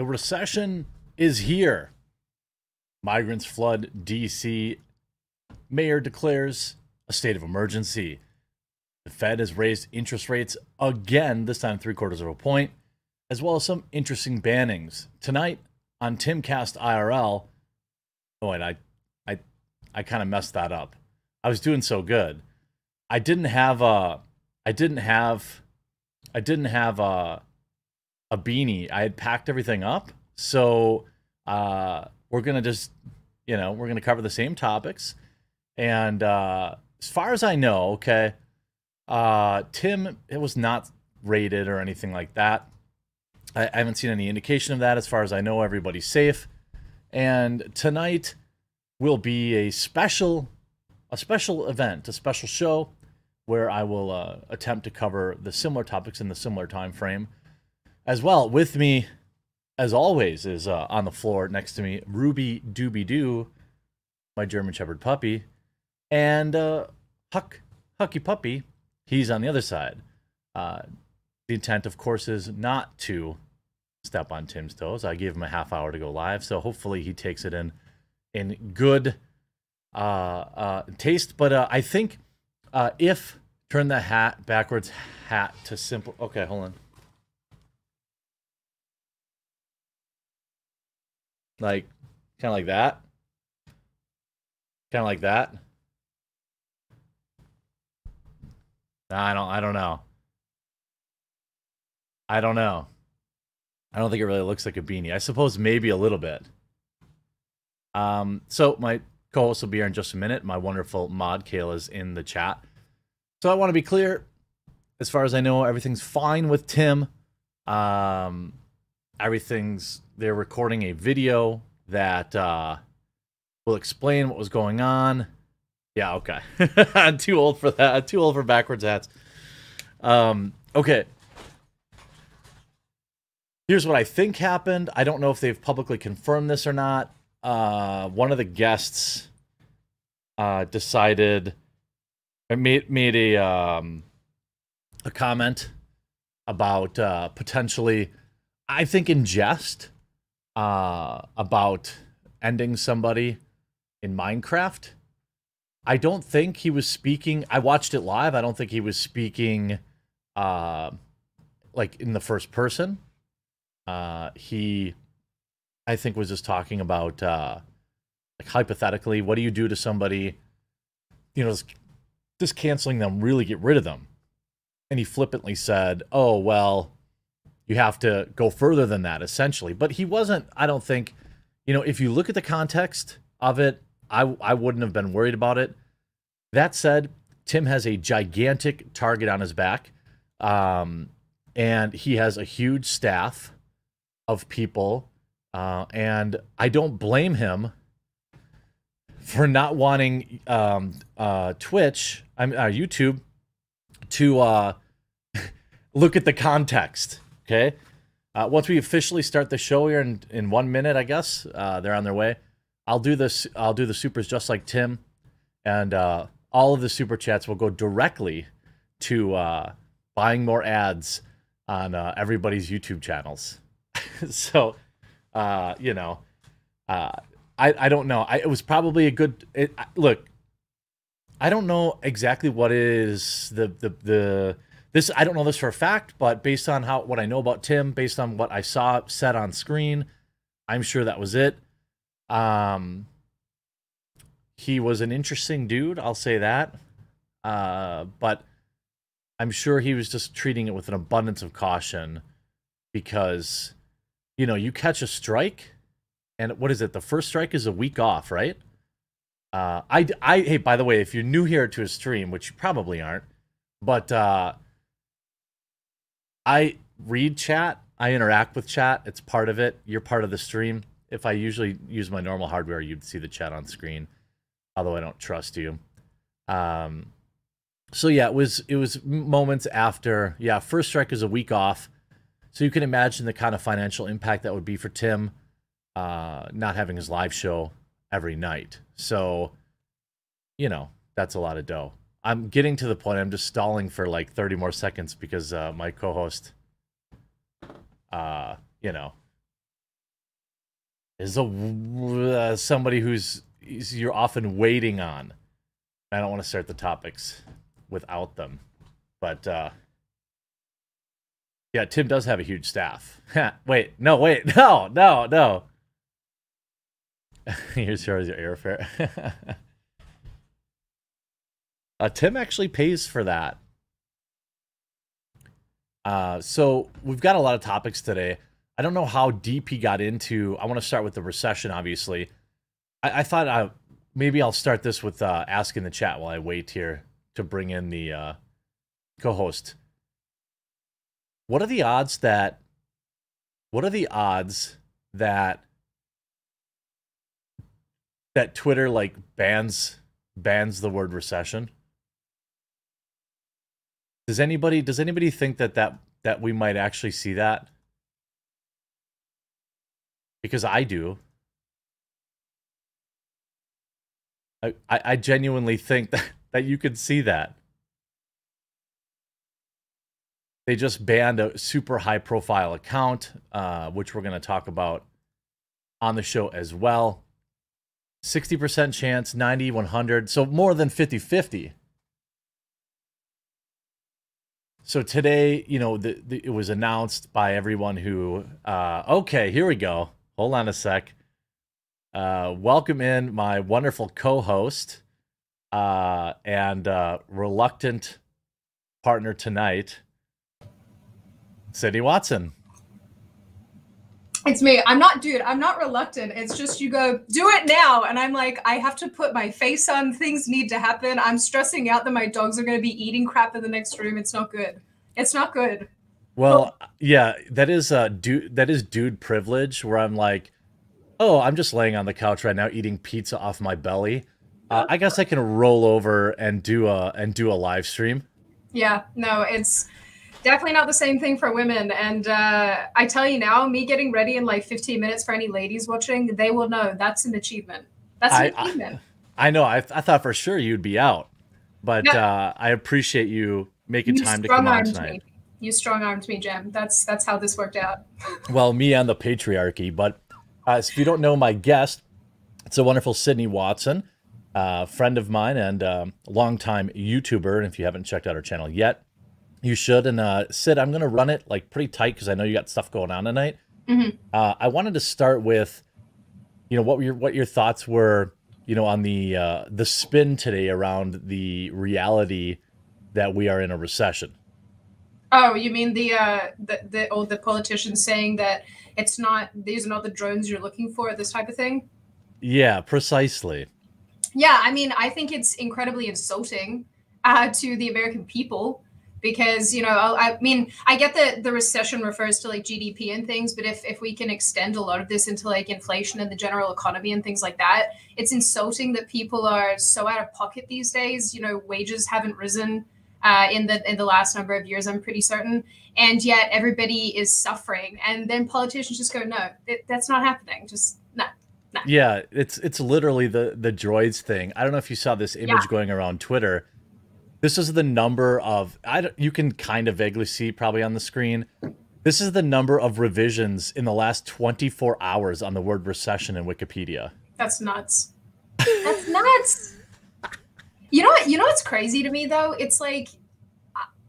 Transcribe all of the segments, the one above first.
The recession is here. Migrants flood DC. Mayor declares a state of emergency. The Fed has raised interest rates again, this time three quarters of a point, as well as some interesting bannings. Tonight on Timcast IRL. Oh, wait, I, I, I kind of messed that up. I was doing so good. I didn't have a, I didn't have, I didn't have a, a beanie. I had packed everything up, so uh, we're gonna just, you know, we're gonna cover the same topics. And uh, as far as I know, okay, uh, Tim, it was not rated or anything like that. I, I haven't seen any indication of that. As far as I know, everybody's safe. And tonight will be a special, a special event, a special show where I will uh, attempt to cover the similar topics in the similar time frame. As well, with me, as always, is uh, on the floor next to me, Ruby Doobie Doo, my German Shepherd puppy, and uh, Huck Hucky Puppy. He's on the other side. Uh, the intent, of course, is not to step on Tim's toes. I gave him a half hour to go live, so hopefully he takes it in in good uh, uh, taste. But uh, I think if turn the hat backwards hat to simple. Okay, hold on. Like, kind of like that. Kind of like that. Nah, I don't. I don't know. I don't know. I don't think it really looks like a beanie. I suppose maybe a little bit. Um, so my co-host will be here in just a minute. My wonderful mod Kayla is in the chat. So I want to be clear. As far as I know, everything's fine with Tim. Um, everything's they're recording a video that uh, will explain what was going on. Yeah, okay. I'm too old for that. I'm too old for backwards hats. Um, okay. Here's what I think happened. I don't know if they've publicly confirmed this or not. Uh, one of the guests uh, decided made made a um, a comment about uh, potentially, I think in jest, uh, about ending somebody in Minecraft. I don't think he was speaking. I watched it live. I don't think he was speaking, uh, like in the first person. Uh, he, I think, was just talking about, uh, like hypothetically, what do you do to somebody? You know, just, just canceling them, really get rid of them. And he flippantly said, "Oh well, you have to go further than that, essentially." But he wasn't. I don't think. You know, if you look at the context of it, I I wouldn't have been worried about it. That said, Tim has a gigantic target on his back, um, and he has a huge staff of people, uh, and I don't blame him for not wanting um, uh, Twitch, I'm uh, YouTube, to uh, look at the context. Okay, uh, once we officially start the show here in, in one minute, I guess uh, they're on their way. I'll do this. I'll do the supers just like Tim, and uh, all of the super chats will go directly to uh, buying more ads on uh, everybody's YouTube channels. so, uh, you know, I I don't know. I, it was probably a good it, look. I don't know exactly what is the the the this. I don't know this for a fact, but based on how what I know about Tim, based on what I saw said on screen, I'm sure that was it. Um, he was an interesting dude, I'll say that. Uh, but I'm sure he was just treating it with an abundance of caution because, you know, you catch a strike, and what is it? The first strike is a week off, right? Uh, I, I, hey, by the way, if you're new here to a stream, which you probably aren't, but uh, I read chat, I interact with chat. It's part of it. You're part of the stream if I usually use my normal hardware, you'd see the chat on screen. Although I don't trust you. Um, so yeah, it was it was moments after. Yeah, first strike is a week off, so you can imagine the kind of financial impact that would be for Tim, uh, not having his live show every night. So, you know, that's a lot of dough. I'm getting to the point. I'm just stalling for like 30 more seconds because uh, my co-host, uh, you know, is a uh, somebody who's you're often waiting on. I don't want to start the topics without them, but uh, yeah, Tim does have a huge staff. wait, no, wait, no, no, no. Here's yours, your airfare. Uh, Tim actually pays for that. Uh, so we've got a lot of topics today. I don't know how deep he got into. I want to start with the recession, obviously. I, I thought I, uh, maybe I'll start this with uh, asking the chat while I wait here to bring in the uh, co-host. What are the odds that? What are the odds that that Twitter like bans bans the word recession? Does anybody does anybody think that that that we might actually see that? Because I do. I, I genuinely think that, that you could see that. They just banned a super high profile account, uh, which we're going to talk about on the show as well. 60% chance, 90, 100. So more than 50 50. So today, you know, the, the, it was announced by everyone who, uh, okay, here we go. Hold on a sec. Uh, welcome in my wonderful co-host uh, and uh, reluctant partner tonight, Sydney Watson. It's me. I'm not, dude. I'm not reluctant. It's just you go do it now, and I'm like, I have to put my face on. Things need to happen. I'm stressing out that my dogs are going to be eating crap in the next room. It's not good. It's not good. Well, yeah, that is uh, dude. That is dude privilege. Where I'm like, oh, I'm just laying on the couch right now eating pizza off my belly. Uh, I guess I can roll over and do a and do a live stream. Yeah, no, it's definitely not the same thing for women. And uh, I tell you now, me getting ready in like 15 minutes for any ladies watching, they will know that's an achievement. That's an I, achievement. I, I know. I, I thought for sure you'd be out, but no. uh, I appreciate you making you time to come on tonight. Me. You strong armed me, Jim. That's that's how this worked out. well, me and the patriarchy, but uh, if you don't know my guest, it's a wonderful Sydney Watson, uh, friend of mine and um, longtime YouTuber. And if you haven't checked out her channel yet, you should. And uh, Sid, I'm going to run it like pretty tight because I know you got stuff going on tonight. Mm-hmm. Uh, I wanted to start with, you know, what your what your thoughts were, you know, on the uh, the spin today around the reality that we are in a recession. Oh, you mean the uh, the the oh, the politicians saying that it's not these are not the drones you're looking for, this type of thing? Yeah, precisely. Yeah, I mean, I think it's incredibly insulting uh, to the American people because you know I, I, mean i get that the recession refers to like gdp and things but if if we can extend a lot of this into like inflation and the general economy and things like that it's insulting that people are so out of pocket these days you know wages haven't risen uh, in the in the last number of years. I'm pretty certain, and yet everybody is suffering. And then politicians just go, "No, it, that's not happening. Just no." No. Yeah, it's it's literally the the droids thing. I don't know if you saw this image yeah. going around Twitter. This is the number of I you can kind of vaguely see probably on the screen. This is the number of revisions in the last 24 hours on the word recession in Wikipedia. That's nuts. That's nuts. You know what? You know what's crazy to me though? It's like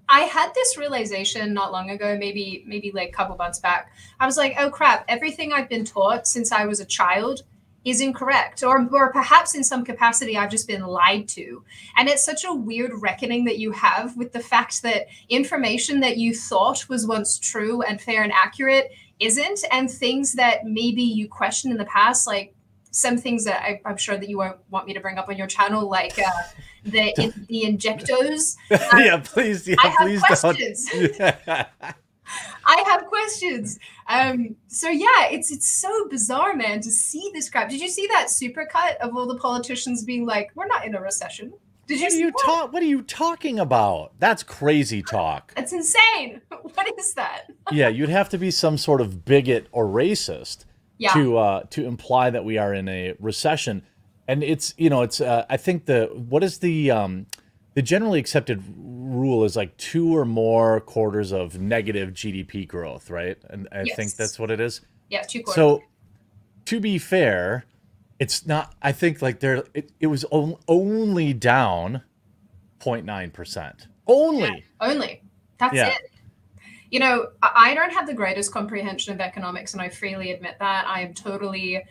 I had this realization not long ago, maybe maybe like a couple months back. I was like, oh crap! Everything I've been taught since I was a child is incorrect, or or perhaps in some capacity I've just been lied to. And it's such a weird reckoning that you have with the fact that information that you thought was once true and fair and accurate isn't, and things that maybe you questioned in the past, like some things that I, am sure that you won't want me to bring up on your channel, like uh, the in, the injectos. Um, yeah, please. Yeah, I have please questions. I have questions. Um, so yeah, it's it's so bizarre, man, to see this crap. Did you see that supercut of all the politicians being like, "We're not in a recession"? Did you? What are you talk? What are you talking about? That's crazy talk. That's insane. What is that? yeah, you'd have to be some sort of bigot or racist yeah. to uh, to imply that we are in a recession. And it's you know it's uh, I think the what is the um, the generally accepted rule is like two or more quarters of negative GDP growth, right? And I yes. think that's what it is. Yeah, two quarters. So to be fair, it's not. I think like there, it, it was on, only down 0.9 percent. Only. Yeah, only. That's Yeah. it. You know, I I don't have the greatest comprehension of economics, and I freely admit that. I am totally,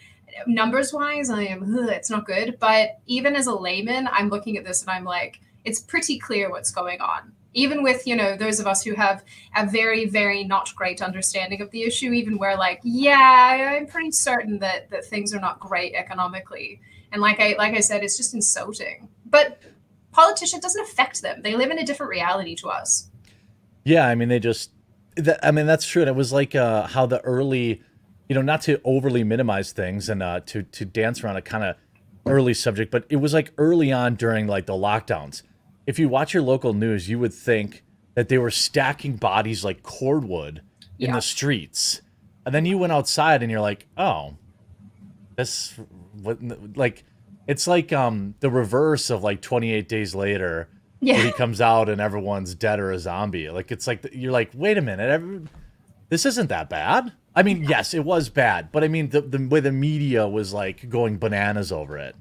numbers wise, I am, ugh, it's not good. But even as a layman, I'm looking at this and I'm like, it's pretty clear what's going on. Even with, you know, those of us who have a very, very not great understanding of the issue, even we're like, yeah, I'm pretty certain that that things are not great economically. And like I like I said, it's just insulting. But politician doesn't affect them. They live in a different reality to us. Yeah, I mean they just that, I mean that's true and it was like uh how the early you know not to overly minimize things and uh to to dance around a kind of early subject but it was like early on during like the lockdowns. If you watch your local news, you would think that they were stacking bodies like cordwood in Yeah. the streets. And then you went outside and you're like, "Oh, this what like it's like um the reverse of like 28 days later where he comes out and everyone's dead or a zombie. Like it's like you're like, wait a minute, every, this isn't that bad. I mean, yes, it was bad, but I mean the the way the media was like going bananas over it.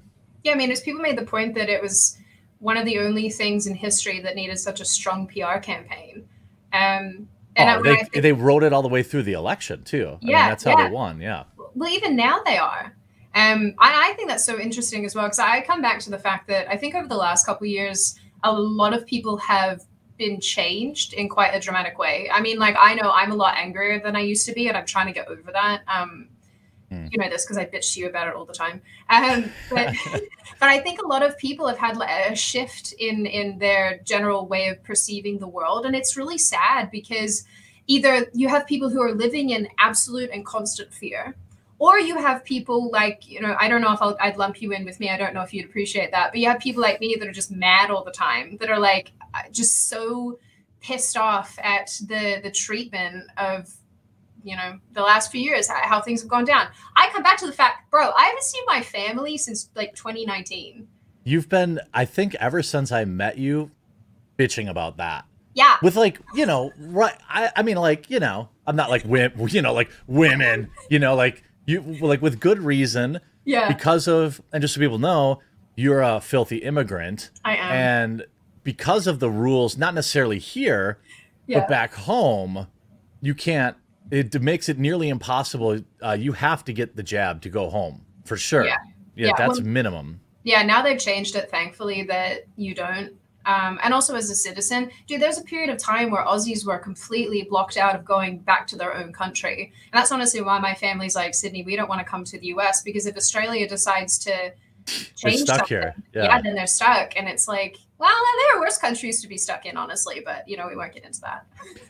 Yeah, I mean, as people made the point that it was one of the only things in history that needed such a strong PR campaign. Um, and oh, they think, they wrote it all the way through the election too. I mean, Yeah, that's how yeah. they won. Yeah. well, even now they are. Um, I, I think that's so interesting as well because I come back to the fact that I think over the last couple of years, a lot of people have been changed in quite a dramatic way. I mean, like I know I'm a lot angrier than I used to be, and I'm trying to get over that. Um, Hmm. You know this because I bitch to you about it all the time. Um, but but I think a lot of people have had a shift in in their general way of perceiving the world, and it's really sad because either you have people who are living in absolute and constant fear, or you have people like you know I don't know if I'll, I'd lump you in with me. I don't know if you'd appreciate that, but you have people like me that are just mad all the time, that are like just so pissed off at the the treatment of you know the last few years how, how things have gone down. I come back to the fact bro i haven't seen my family since like 2019 You've been, I think, ever since I met you, bitching about that. yeah. With like you know right I, I mean like you know i'm not like women you know like women you know like you like with good reason yeah. because of and just so people know you're a filthy immigrant. I am. And because of the rules not necessarily here yeah. but back home you can't it makes it nearly impossible uh, you have to get the jab to go home for sure Yeah. yeah, Yeah, that's minimum yeah now they've changed it thankfully that you don't um, and also as a citizen dude there's a period of time where aussies were completely blocked out of going back to their own country and that's honestly why my family's like sydney we don't want to come to the us because if australia decides to change stuck here yeah. yeah. then they're stuck and it's like well there are worse countries to be stuck in honestly but you know we won't get into that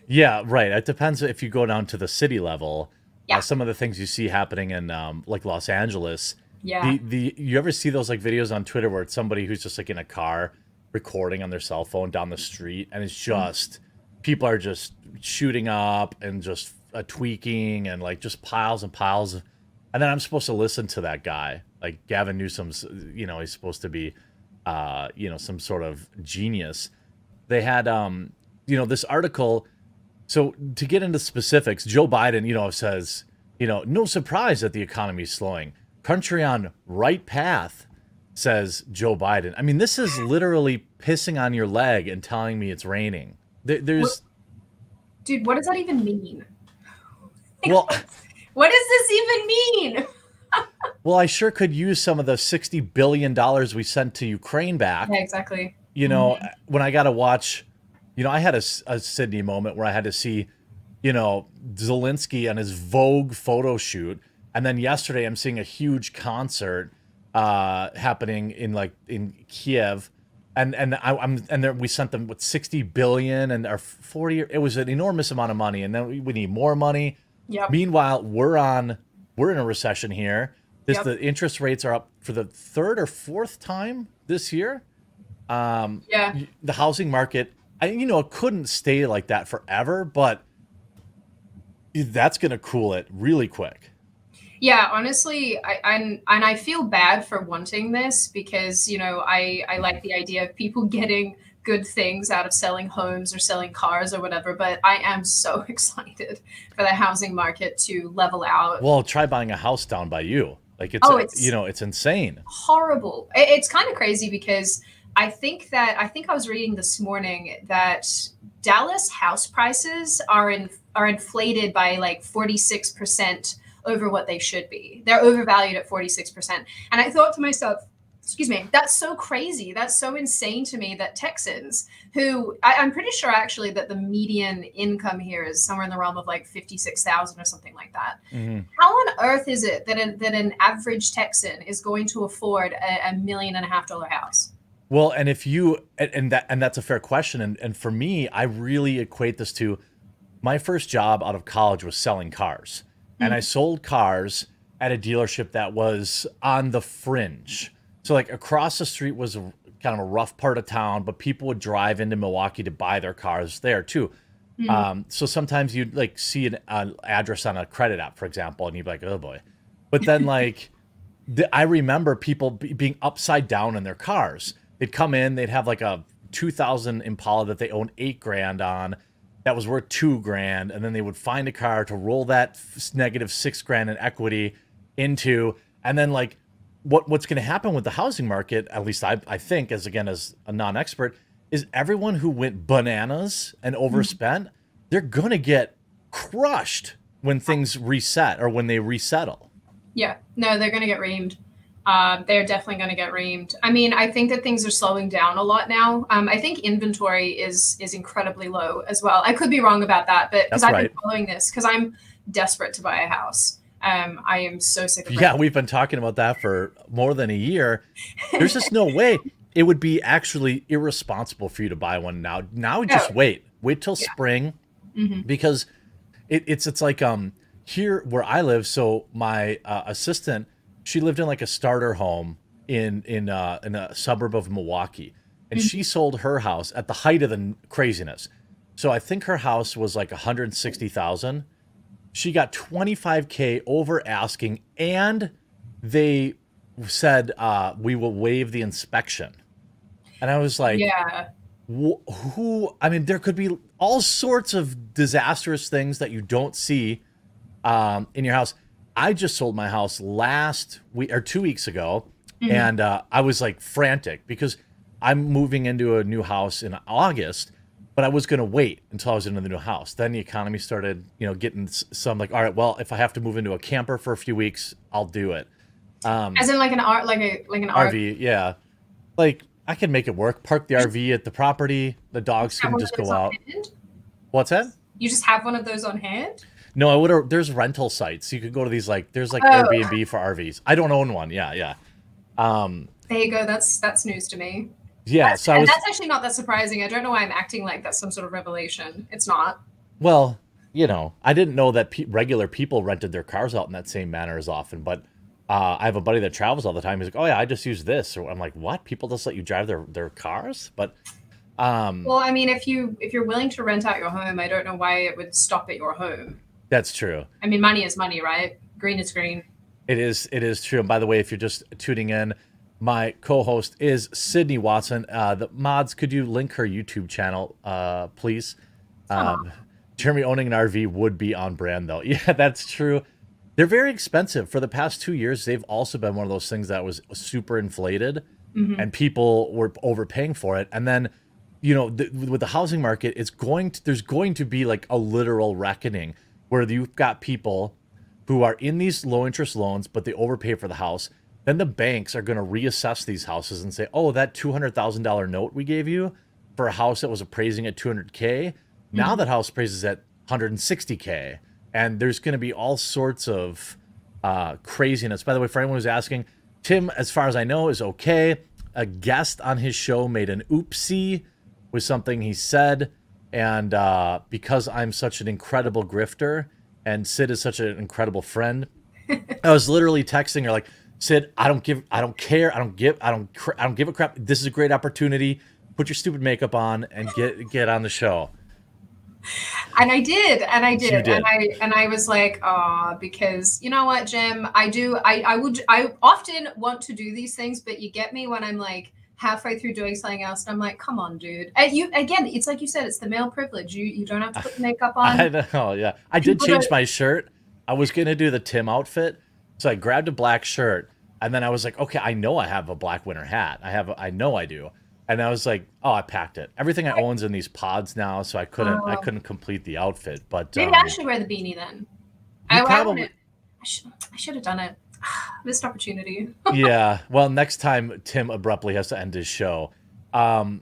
Yeah, right. It depends if you go down to the city level. Yeah. Uh, some of the things you see happening in um, like Los Angeles. yeah The the you ever see those like videos on Twitter where it's somebody who's just like in a car recording on their cell phone down the street and it's just people are just shooting up and just uh, tweaking and like just piles and piles of, and then I'm supposed to listen to that guy like Gavin Newsom's you know he's supposed to be uh you know some sort of genius. They had um you know this article. So to get into specifics joe biden you know says you know no surprise that the economy is slowing. Country on right path says joe biden. I mean this is literally pissing on your leg and telling me it's raining. There, there's dude what does that even mean? Well what does this even mean well i sure could use some of the 60 billion dollars we sent to ukraine back. Yeah exactly. You know when i got to watch you know i had a sydney moment where i had to see you know zelensky on his vogue photo shoot. And then yesterday i'm seeing a huge concert uh happening in like in kiev. And and I, i'm and there, we sent them with 60 billion and our 40 it was an enormous amount of money. And then we, we need more money. Yep. Meanwhile, we're on we're in a recession here. This Yep. the interest rates are up for the third or fourth time this year. Um, yeah the housing market, I you know, it couldn't stay like that forever, but that's going to cool it really quick. Yeah, honestly, I and and I feel bad for wanting this because you know I I like the idea of people getting good things out of selling homes or selling cars or whatever, but I am so excited for the housing market to level out. Well, try buying a house down by you. Like it's, Oh, it's- you know, it's insane. horrible. It's kind of crazy because I think that I think I was reading this morning that Dallas house prices are in are inflated by like 46% over what they should be. They're overvalued at 46%. And I thought to myself, excuse me, that's so crazy. That's so insane to me that Texans, who I, I'm pretty sure actually that the median income here is somewhere in the realm of like 56,000 or something like that. Mhm. How on earth is it that an, that an average Texan is going to afford a, a million and a half dollar house? Well, and if you and, and that and that's a fair question, and and for me, I really equate this to my first job out of college was selling cars, and I sold cars at a dealership that was on the fringe. So like across the street was a, kind of a rough part of town, but people would drive into Milwaukee to buy their cars there too. Um, so sometimes you'd like see an, an address on a credit app, for example, and you'd be like, oh boy. But then like the, I remember people be, being upside down in their cars. They'd come in, they'd have like a 2000 Impala that they owned eight grand on, that was worth two grand, and then they would find a car to roll that f- negative six grand in equity into, and then like what what's going to happen with the housing market, at least I I think as again as a non-expert, is everyone who went bananas and overspent, they're going to get crushed when things reset or when they resettle. Yeah, no, they're going to get reamed. Uh, they're definitely going to get reamed. I mean, I think that things are slowing down a lot now. Um, I think inventory is is incredibly low as well. I could be wrong about that, but because I've right. been following this, because I'm desperate to buy a house. Um, I am so sick of Yeah, we've been talking about that for more than a year. There's just no way it would be actually irresponsible for you to buy one now. Now just No. wait. Wait till Yeah. spring Mhm. because it, it's it's like um here where I live. So my uh, assistant, she lived in like a starter home in in uh, in a suburb of Milwaukee, and she sold her house at the height of the craziness. So I think her house was like 160,000. She got 25k over asking, and they said uh, we will waive the inspection. And I was like, yeah, wh- who i mean there could be all sorts of disastrous things that you don't see um, in your house. I just sold my house last week or two weeks ago and uh, i was like frantic because i'm moving into a new house in august but i was going to wait until i was into the new house then the economy started you know getting some like all right well if i have to move into a camper for a few weeks i'll do it um, as in like an art, like a like an RV. RV, yeah. Like I can make it work. Park the RV at the property. The dogs can just go out. What's that? You just have one of those on hand. No, I would. There's rental sites. You could go to these like. There's like Oh. Airbnb for RVs. I don't own one. Yeah, yeah. Um, There you go. That's that's news to me. Yeah. So I and that's actually not that surprising. I don't know why I'm acting like that's some sort of revelation. It's not. well. You know, I didn't know that pe- regular people rented their cars out in that same manner as often. But uh, I have a buddy that travels all the time. He's like, "Oh yeah, I just use this." Or I'm like, "What? People just let you drive their their cars?" But um, Well, I mean, if you if you're willing to rent out your home, I don't know why it would stop at your home. that's true. I mean, money is money, right? Green is green. It is. It is true. And by the way, if you're just tuning in, my co-host is Sydney Watson. Uh, the mods, could you link her YouTube channel, uh, please? Um, Jeremy owning an RV would be on brand, though. Yeah, that's true. They're very expensive. For the past two years, they've also been one of those things that was super inflated, and people were overpaying for it. And then, you know, th- with the housing market, it's going to there's going to be like a literal reckoning where you've got people who are in these low interest loans, but they overpay for the house. Then the banks are going to reassess these houses and say, "Oh, that two hundred thousand dollar note we gave you for a house that was appraising at two hundred k, now that house appraises at one hundred and sixty k." And there's going to be all sorts of uh, craziness. By the way, for anyone who's asking, Tim, as far as I know, is okay. A guest on his show made an oopsie with something he said, and uh, because I'm such an incredible grifter and Sid is such an incredible friend, I was literally texting her like, Sid, I don't give, I don't care, I don't give, I don't, cr- I don't give a crap. This is a great opportunity. Put your stupid makeup on and get get on the show. And I did, and I did, did. and I and I was like, ah, because you know what, Jim, I do, I I would, I often want to do these things, but you get me when I'm like halfway through doing something else, and I'm like, come on, dude. And you again, it's like you said, it's the male privilege. You you don't have to put the makeup on. I know, yeah. I did change my shirt. I was gonna do the Tim outfit, so I grabbed a black shirt, and then I was like, okay, I know I have a black winter hat. I have, a, I know I do, and I was like, oh, I packed it. Everything I own's in these pods now, so I couldn't, I Oh. couldn't complete the outfit. But Maybe um, I should wear the beanie then. I, I, probably- wouldn't- I should I should have done it. Missed opportunity. yeah. Well, next time Tim abruptly has to end his show. Um,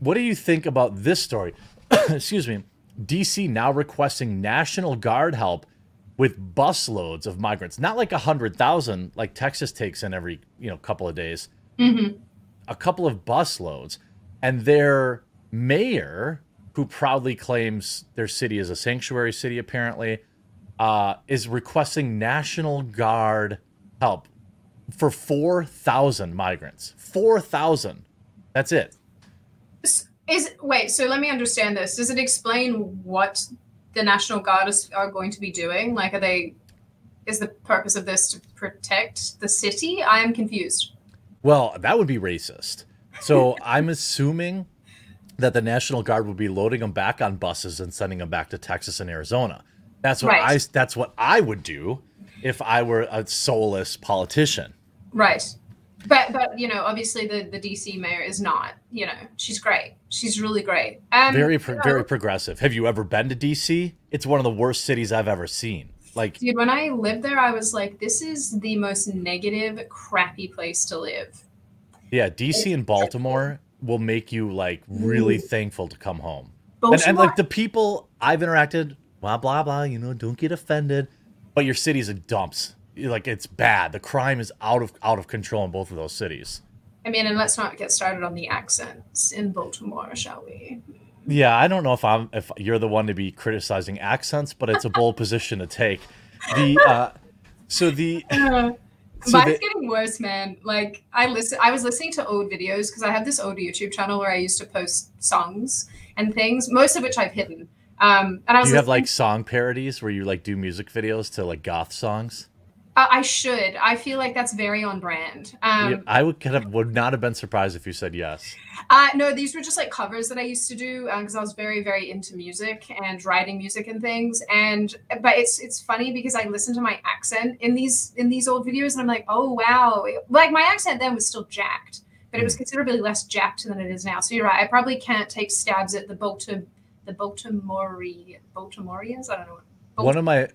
what do you think about this story? Excuse me. DC now requesting National Guard help with busloads of migrants. Not like a hundred thousand like Texas takes in every you know couple of days. hmm A couple of busloads, and their mayor, who proudly claims their city is a sanctuary city, apparently, uh, is requesting National Guard help for 4,000 migrants. 4,000. That's it. Is wait, so let me understand this. Does it explain what the National Guard is, are going to be doing? Like, are they? Is the purpose of this to protect the city? I am confused. Well, that would be racist. So I'm assuming that the National Guard would be loading them back on buses and sending them back to Texas and Arizona. That's what Right. I that's what I would do if I were a soulless politician. Right. But but you know, obviously the the DC mayor is not. You know, she's great. She's really great. Um, Very pro- you know, very progressive. Have you ever been to DC? It's one of the worst cities I've ever seen. Like Dude, when I lived there, I was like, this is the most negative, crappy place to live. yeah, DC and Baltimore will make you like really thankful to come home. And, and like the people I've interacted, blah blah blah. You know, don't get offended. But your city's a dumps. Like it's bad. The crime is out of out of control in both of those cities. I mean, and let's not get started on the accents in Baltimore, shall we? Yeah, I don't know if I'm if you're the one to be criticizing accents, but it's a bold position to take. The uh, so the Uh, So Mine's the- getting worse, man. Like I listen, I was listening to old videos because I have this old YouTube channel where I used to post songs and things, most of which I've hidden. Um, and I was you have like song parodies where you like do music videos to like goth songs. I I should. I feel like that's very on brand. Um, Yeah, I would kind of would not have been surprised if you said yes. Uh, no, these were just like covers that I used to do because I was very, very into music and writing music and things. And but it's it's funny because I listen to my accent in these in these old videos and I'm like, oh wow, like my accent then was still jacked, but it was considerably less jacked than it is now. So you're right. I probably can't take stabs at the Baltimore the Baltimore Baltimoreans. I don't know. One of my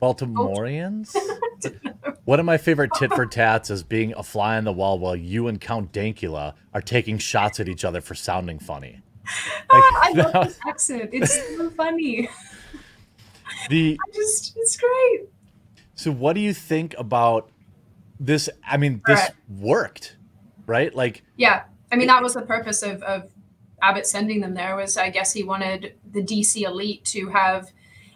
Baltimoreans. One of my favorite tit for tats is being a fly on the wall while you and Count Dankula are taking shots at each other for sounding funny. Ah, I Like, love this accent. It's so funny. the I just it's great. so what do you think about this? I mean, this Alright. worked, right? Like Yeah, I mean that was the purpose of of Abbott sending them there. Was I guess he wanted the DC elite to have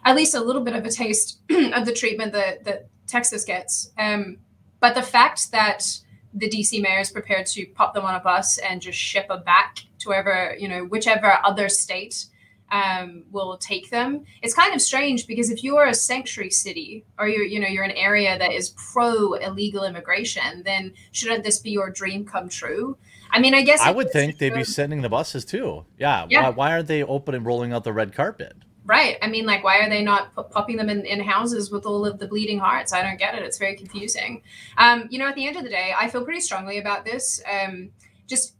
at least a little bit of a taste of the treatment that that Texas gets. Um, but the fact that the DC mayor is prepared to pop them on a bus and just ship them back to wherever you know whichever other state um, will take them. It's kind of strange because if you are a sanctuary city or you're you know you're an area that is pro illegal immigration, then shouldn't this be your dream come true? I mean, I guess I would think they'd be sending the buses too. Yeah. Yeah. Why, why aren't they open and rolling out the red carpet? Right. I mean, like, why are they not p- popping them in, in houses with all of the bleeding hearts? I don't get it. It's very confusing. Um, you know, at the end of the day, I feel pretty strongly about this. Um, just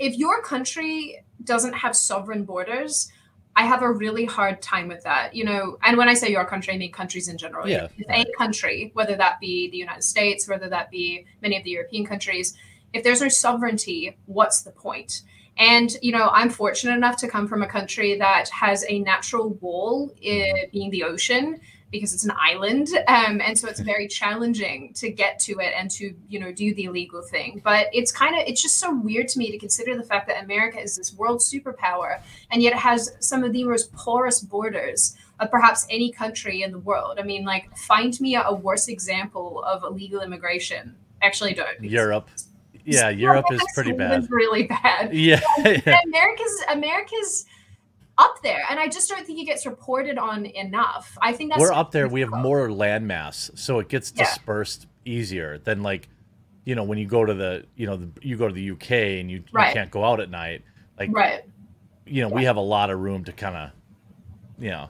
if your country doesn't have sovereign borders, I have a really hard time with that. You know, and when I say your country, I mean countries in general. Yeah. If a country, whether that be the United States, whether that be many of the European countries, if there's no sovereignty, what's the point? And you know, I'm fortunate enough to come from a country that has a natural wall, being the ocean, because it's an island, um, and so it's very challenging to get to it and to you know do the illegal thing. But it's kind of it's just so weird to me to consider the fact that America is this world superpower, and yet it has some of the most porous borders of perhaps any country in the world. I mean, like, find me a, worse example of illegal immigration. Actually, don't. Europe. Yeah, Europe is pretty bad. really bad. Yeah. yeah. America's America's up there, and I just don't think it gets reported on enough. I think that's We're up there. We have more landmass, so it gets Yeah. dispersed easier than like you know, when you go to the, you know, the, you go to the UK and you, Right. you can't go out at night. Like, right. you know, we have a lot of room to kind of, you know,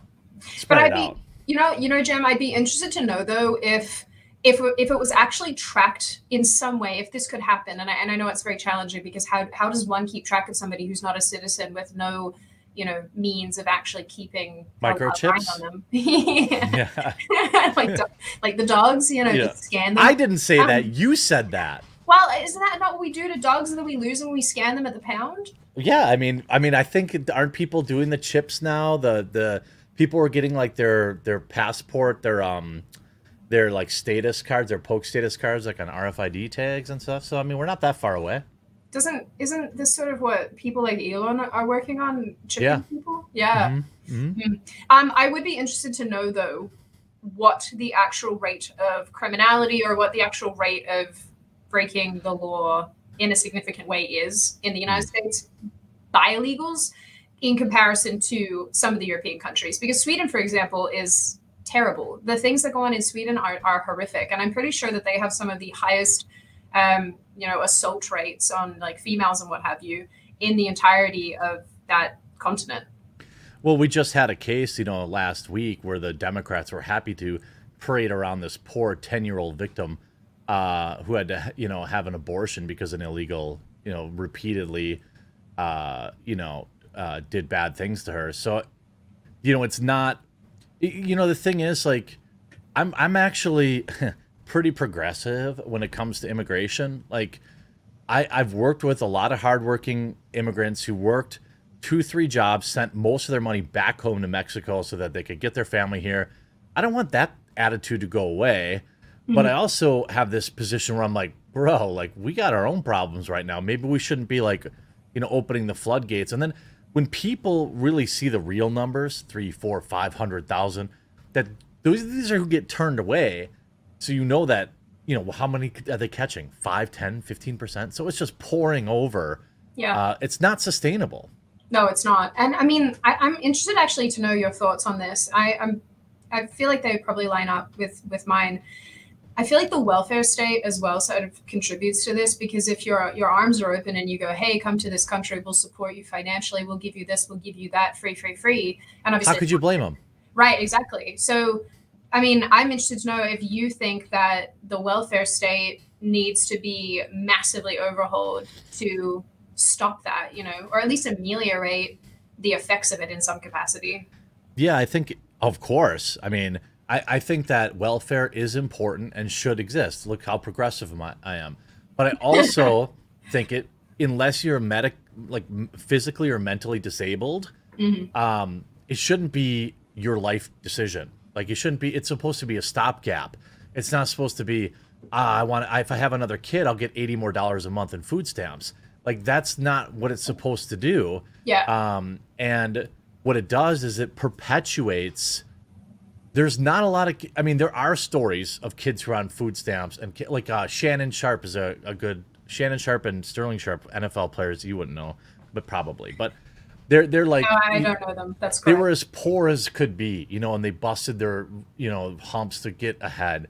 But I'd be, out. you know, you know, Jim, I'd be interested to know though if if if it was actually tracked in some way, if this could happen. And I, and I know it's very challenging because how how does one keep track of somebody who's not a citizen with no you know means of actually keeping a- a eye Microchips? on them? yeah. Yeah. like do- like the dogs, you know, Yeah. scan them. I didn't say Um, that. You said that. well, isn't that not what we do to dogs and then we lose them when we scan them at the pound? Yeah, I mean, I mean, I think aren't people doing the chips now? The the people are getting like their their passport, their um, their like status cards, their poke status cards, like on RFID tags and stuff. So I mean, we're not that far away. Doesn't isn't this sort of what people like Elon are working on? Chipping Yeah. people? Yeah. Mhm, mhm. Um, I would be interested to know though what the actual rate of criminality or what the actual rate of breaking the law in a significant way is in the United States by illegals in comparison to some of the European countries. Because Sweden, for example, is terrible. The things that go on in Sweden are, are horrific. And I'm pretty sure that they have some of the highest um, you know, assault rates on like females and what have you in the entirety of that continent. Well, we just had a case, you know, last week where the Democrats were happy to parade around this poor ten-year-old victim uh, who had to, you know, have an abortion because an illegal, you know, repeatedly, uh, you know, uh, did bad things to her. So, you know, it's not, you know, the thing is, like, I'm I'm actually pretty progressive when it comes to immigration. Like, I I've worked with a lot of hardworking immigrants who worked two three jobs, sent most of their money back home to Mexico so that they could get their family here. I don't want that attitude to go away, but I mm-hmm. also have this position where I'm like, bro, like we got our own problems right now. Maybe we shouldn't be like, you know, opening the floodgates. And then when people really see the real numbers, three, four, five hundred thousand, that those these are who get turned away. So you know that, you know, how many are they catching? 5, 10, 15%? So it's just pouring over. Yeah. Uh, it's not sustainable. No, it's not. And I mean, I, I'm interested actually to know your thoughts on this. I, I'm, I feel like they probably line up with with mine. I feel like the welfare state as well sort of contributes to this because if your your arms are open and you go, hey, come to this country, we'll support you financially, we'll give you this, we'll give you that, free, free, free. And obviously, How could you blame them? Right, exactly. So, I mean, I'm interested to know if you think that the welfare state needs to be massively overhauled to stop that, you know, or at least ameliorate the effects of it in some capacity. Yeah, I think, of course. I mean, I, I think that welfare is important and should exist. Look how progressive I, I am. But I also think it, unless you're medic, like physically or mentally disabled, Mhm. um, it shouldn't be your life decision. Like it shouldn't be. It's supposed to be a stopgap. It's not supposed to be. Ah, I want. If I have another kid, I'll get eighty more dollars a month in food stamps. Like that's not what it's supposed to do. Yeah. Um, and what it does is it perpetuates. There's not a lot of. I mean, there are stories of kids who are on food stamps, and like uh, Shannon Sharpe is a, a good Shannon Sharpe and Sterling Sharpe NFL players. You wouldn't know, but probably. But they're they're like no, I don't know them. That's they were as poor as could be, you know, and they busted their, you know, humps to get ahead.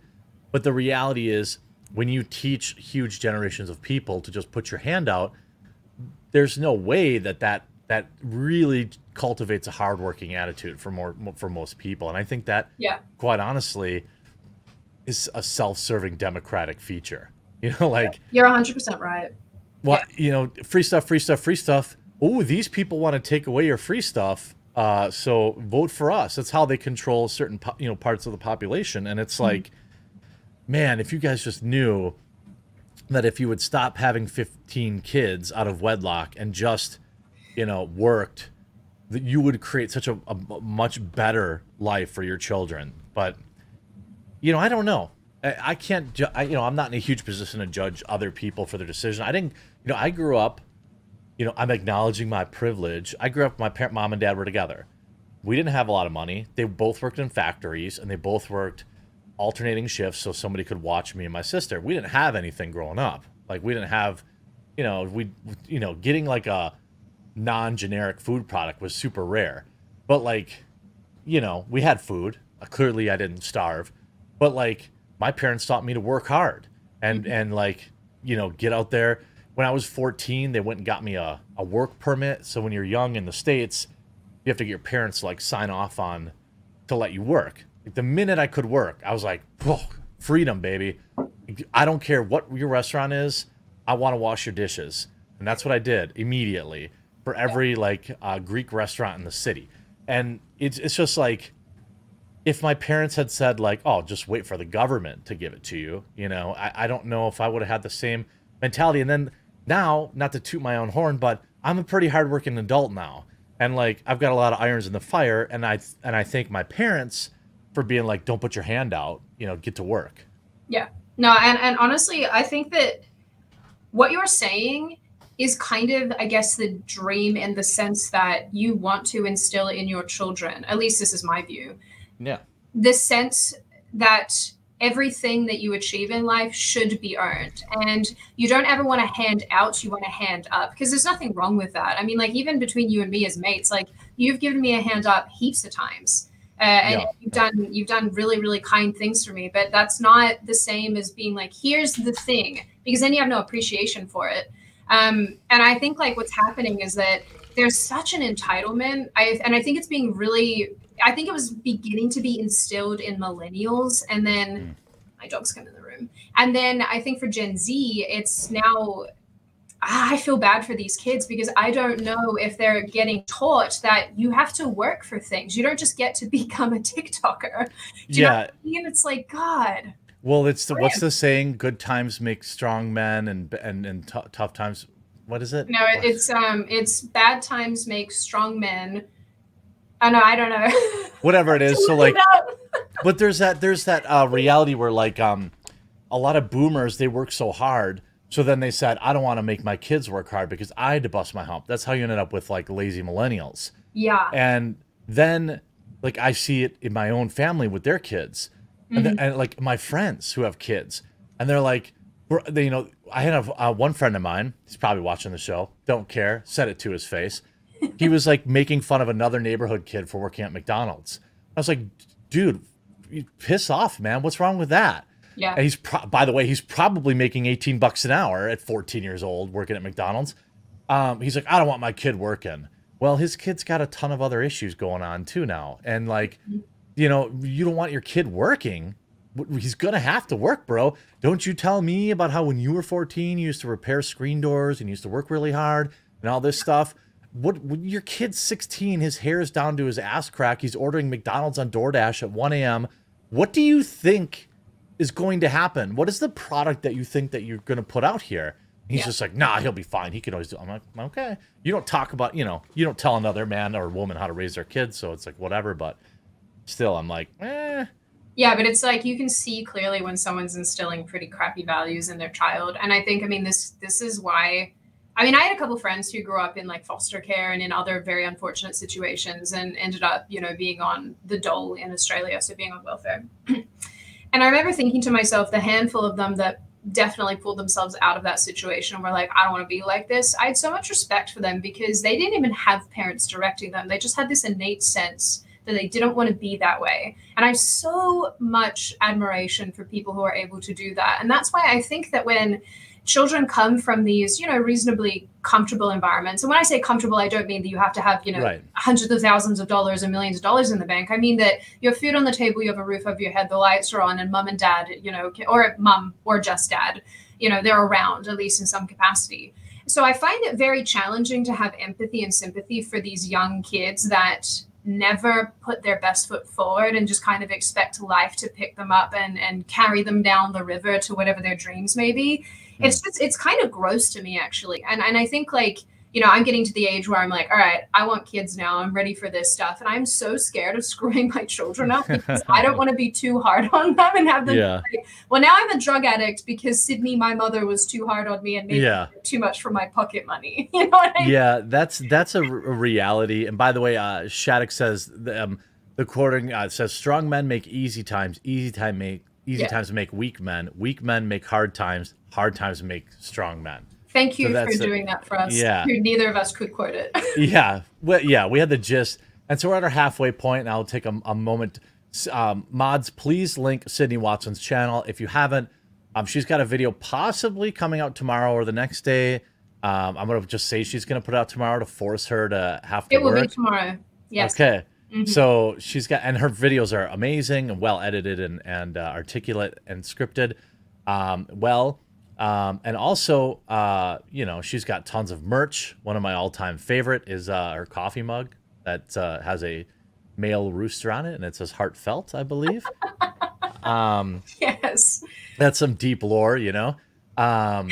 But the reality is, when you teach huge generations of people to just put your hand out, there's no way that that that really cultivates a hardworking attitude for more for most people. And I think that, yeah. quite honestly, is a self-serving democratic feature. You know, like You're 100% right. well, you know, free stuff, free stuff, free stuff. Oh, these people want to take away your free stuff. Uh, so vote for us. That's how they control certain, po- you know, parts of the population. And it's like, man, if you guys just knew that if you would stop having 15 kids out of wedlock and just, you know, worked, that you would create such a, a much better life for your children. But you know, I don't know. I, I can't. Ju- I, you know, I'm not in a huge position to judge other people for their decision. I didn't. You know, I grew up. You know, I'm acknowledging my privilege. I grew up. My parent, mom, and dad were together. We didn't have a lot of money. They both worked in factories, and they both worked alternating shifts so somebody could watch me and my sister. We didn't have anything growing up. Like we didn't have, you know, we, you know, getting like a non-generic food product was super rare. But like, you know, we had food. Uh, clearly, I didn't starve. But like, my parents taught me to work hard, and and like, you know, get out there. When I was 14, they went and got me a, a work permit. So when you're young in the States, you have to get your parents to like sign off on to let you work. Like the minute I could work, I was like, oh, freedom, baby. I don't care what your restaurant is. I want to wash your dishes. And that's what I did immediately for every like uh, Greek restaurant in the city. And it's, it's just like, if my parents had said like, "Oh, just wait for the government to give it to you," you know, I, I don't know if I would have had the same mentality. And then now, not to toot my own horn, but I'm a pretty hardworking adult now, and like I've got a lot of irons in the fire, and I and I thank my parents for being like, "Don't put your hand out," you know, get to work. Yeah, no, and and honestly, I think that what you're saying is kind of, I guess, the dream in the sense that you want to instill in your children. At least this is my view yeah. The sense that everything that you achieve in life should be earned and you don't ever want to hand out you want to hand up because there's nothing wrong with that i mean like even between you and me as mates like you've given me a hand up heaps of times uh, and yeah. you've done you've done really really kind things for me but that's not the same as being like here's the thing because then you have no appreciation for it um, and i think like what's happening is that there's such an entitlement I, and i think it's being really I think it was beginning to be instilled in millennials, and then mm. my dog's come in the room, and then I think for Gen Z, it's now. I feel bad for these kids because I don't know if they're getting taught that you have to work for things. You don't just get to become a TikToker. yeah, I mean? it's like God. Well, it's the, what's the saying? Good times make strong men, and and and tough times. What is it? No, it's um, it's bad times make strong men I know. I don't know. Whatever it is. So like, but there's that there's that uh, reality where like um, a lot of boomers they work so hard. So then they said, I don't want to make my kids work hard because I had to bust my hump. That's how you ended up with like lazy millennials. Yeah. And then like I see it in my own family with their kids, mm-hmm. and, and, like my friends who have kids, and they're like, they, you know, I had a, uh, one friend of mine. He's probably watching the show. Don't care. Said it to his face he was like making fun of another neighborhood kid for working at McDonald's. I was like, dude, piss off, man. What's wrong with that? Yeah. And he's pro- by the way, he's probably making 18 bucks an hour at 14 years old working at McDonald's. Um, he's like, I don't want my kid working. Well, his kid's got a ton of other issues going on too now. And like, mm-hmm. You know, you don't want your kid working. He's gonna have to work, bro. Don't you tell me about how when you were 14, you used to repair screen doors and you used to work really hard and all this stuff. What your kid's 16 his hair is down to his ass crack. He's ordering mcdonald's on doordash at 1 a.m what do you think is going to happen? What is the product that you think that you're going to put out here? He's yeah. just like nah he'll be fine. He can always do i'm like okay. You don't talk about you know you don't tell another man or woman how to raise their kids so it's like whatever but still i'm like eh yeah, but it's like you can see clearly when someone's instilling pretty crappy values in their child. And I think, I mean, this this is why I mean, I had a couple friends who grew up in like foster care and in other very unfortunate situations and ended up, you know, being on the dole in Australia, so being on welfare. and I remember thinking to myself, the handful of them that definitely pulled themselves out of that situation were like, I don't want to be like this. I had so much respect for them because they didn't even have parents directing them. They just had this innate sense that they didn't want to be that way. And I have so much admiration for people who are able to do that. And that's why I think that when children come from these, you know, reasonably comfortable environments. And when I say comfortable, I don't mean that you have to have, you know, right. hundreds of thousands of dollars and millions of dollars in the bank. I mean that you have food on the table, you have a roof over your head, the lights are on, and mom and dad, you know, or mom or just dad, you know, they're around at least in some capacity. So I find it very challenging to have empathy and sympathy for these young kids that never put their best foot forward and just kind of expect life to pick them up and and carry them down the river to whatever their dreams may be. Hmm. It's just it's kind of gross to me actually. And and i think like you know i'm getting to the age where i'm like all right i want kids now i'm ready for this stuff and i'm so scared of screwing my children up because i don't want to be too hard on them and have them yeah. Like, well now i'm a drug addict because sydney my mother was too hard on me and made yeah. too much for my pocket money you know what I mean? yeah that's that's a, a, reality and by the way uh shattuck says um the quoting uh, says strong men make easy times easy time make easy yeah. times make weak men weak men make hard times hard times make strong men. Thank you so for doing that for us. Yeah. Neither of us could quote it. yeah. Well, yeah, we had the gist. And so we're at our halfway point, and I'll take a, a moment. Um, mods, please link Sydney Watson's channel. If you haven't, Um, she's got a video possibly coming out tomorrow or the next day. Um, I'm gonna just say she's gonna put out tomorrow to force her to have to It will work. be tomorrow. Yes. Okay. Mhm. So she's got, and her videos are amazing and well edited and and uh, articulate and scripted, um, well. Um, and also, uh, you know, she's got tons of merch. One of my all-time favorite is uh, her coffee mug that uh, has a male rooster on it, and it says "heartfelt," I believe. um, Yes. that's some deep lore, you know. Um,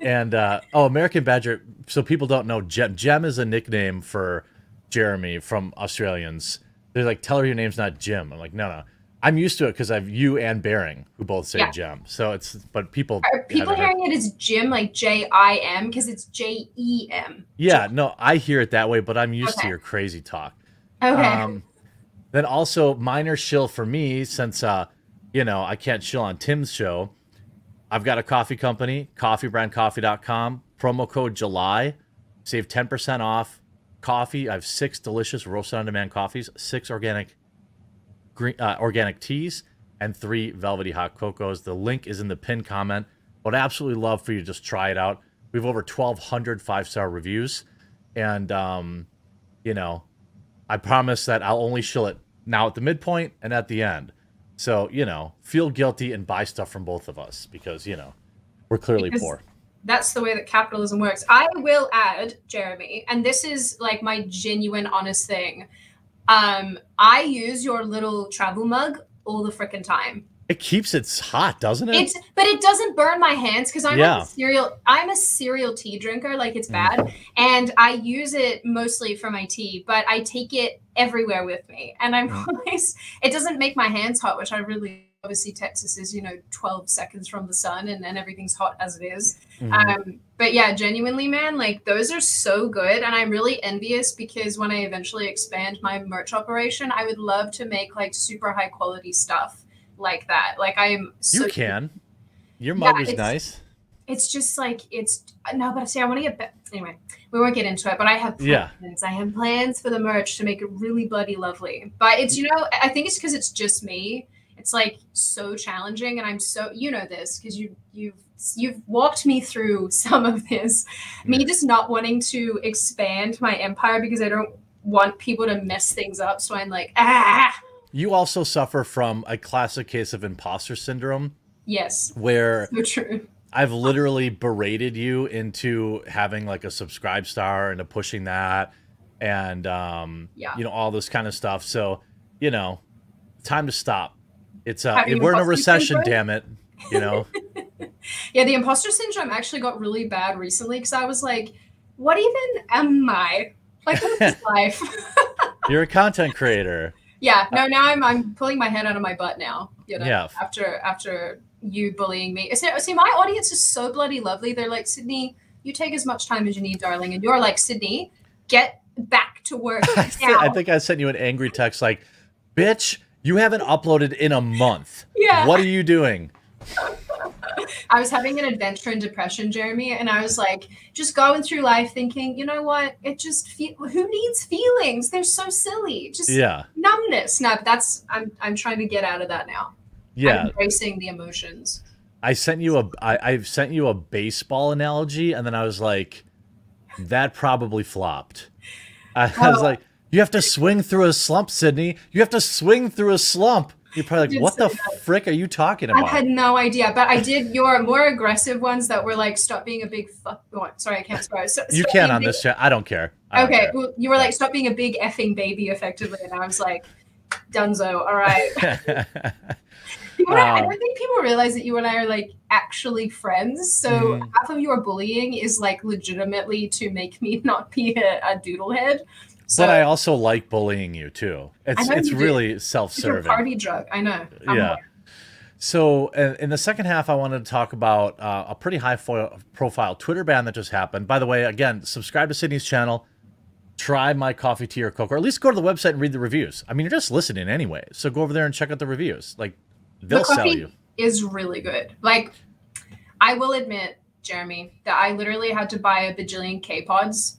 and uh, oh, American Badger. So people don't know Gem. Gem is a nickname for Jeremy from Australians. They're like, tell her your name's not Jim. I'm like, no, no. I'm used to it because I've you and Bering who both say Yeah. Gem. So it's but people. Are people haven't heard- hearing it as Jim, like J I M, because it's J E M? Yeah, no, I hear it that way, but I'm used to your crazy talk. Okay. Um, then also minor shill for me since uh, you know I can't shill on Tim's show. I've got a coffee company, coffeebrandcoffee.com. Promo code July, save ten percent off coffee. I have six delicious roasted on demand coffees, six organic green uh, organic teas, and three velvety hot cocos. The link is in the pinned comment. Would absolutely love for you to just try it out. We have over 1,200 five star reviews, and um, you know, I promise that I'll only shill it now at the midpoint and at the end. So, you know, feel guilty and buy stuff from both of us because, you know, we're clearly Because- poor. That's the way that capitalism works. I will add, Jeremy, and this is like my genuine, honest thing. Um, I use your little travel mug all the freaking time. It keeps it hot, doesn't it? It's but it doesn't burn my hands because I'm Yeah. like a serial. I'm a serial tea drinker. Like it's Mm. bad, and I use it mostly for my tea. But I take it everywhere with me, and I'm Mm. always. It doesn't make my hands hot, which I really obviously Texas is you know 12 seconds from the sun, and and everything's hot as it is. Mhm. Um, but yeah, genuinely, man, like those are so good, and I'm really envious because when I eventually expand my merch operation, I would love to make like super high quality stuff like that. Like I am. So you can. Your Yeah, mug is nice. It's just like it's no, but see, I want to get. Anyway, we won't get into it, but I have Yeah. I have plans for the merch to make it really bloody lovely. But it's you know, I think it's because it's just me. It's like so challenging, and I'm so you know this because you you've you've walked me through some of this. Me just not wanting to expand my empire because I don't want people to mess things up. So I'm like, ah, You also suffer from a classic case of imposter syndrome yes, where so true. I've literally berated you into having like a SubscribeStar and pushing that and um Yeah. you know all this kind of stuff. So, you know, time to stop. It's uh Having we're in a recession, syndrome? damn it. You know. Yeah, the imposter syndrome actually got really bad recently because I was like, what even am I? Like, what is life? You're a content creator. yeah, no, now I'm I'm pulling my head out of my butt now. You know, Yeah. after after you bullying me. See, see, my audience is so bloody lovely. They're like, Sydney, you take as much time as you need, darling. And you're like, Sydney, get back to work I, now. I think I sent you an angry text like, "Bitch, you haven't uploaded in a month. yeah. What are you doing?" I was having an adventure in depression, Jeremy, and I was like, just going through life thinking, you know what? It just fe- who needs feelings? They're so silly. Just Yeah. numbness. No, that's I'm I'm trying to get out of that now. Yeah, I'm embracing the emotions. I sent you a I, I've sent you a baseball analogy and then I was like, that probably flopped. I, I was Oh. like, you have to swing through a slump, Sydney. You have to swing through a slump. You're probably like, what the that. frick are you talking about? I had no idea, but I did your more aggressive ones that were like, stop being a big fuck. oh, sorry, I can't swear. So, you can on big- this chat. I don't care. I don't Okay, care. well, you were like, stop being a big effing baby, effectively, and I was like, Dunzo. All right. You and I, I Um, don't think people realize that you and I are like actually friends. So Mhm. half of your bullying is like legitimately to make me not be a, a doodlehead. So but I also like bullying you too. It's it's you do. really it's self-serving. party drug. I know. I'm yeah. aware. So in the second half, I wanted to talk about uh, a pretty high fo- profile Twitter ban that just happened. By the way, again, subscribe to Sydney's channel. Try my coffee, tea, or coke, or at least go to the website and read the reviews. I mean, you're just listening anyway, so go over there and check out the reviews. Like they'll sell coffee- you. Is really good. Like, I will admit, Jeremy, that I literally had to buy a bajillion K pods,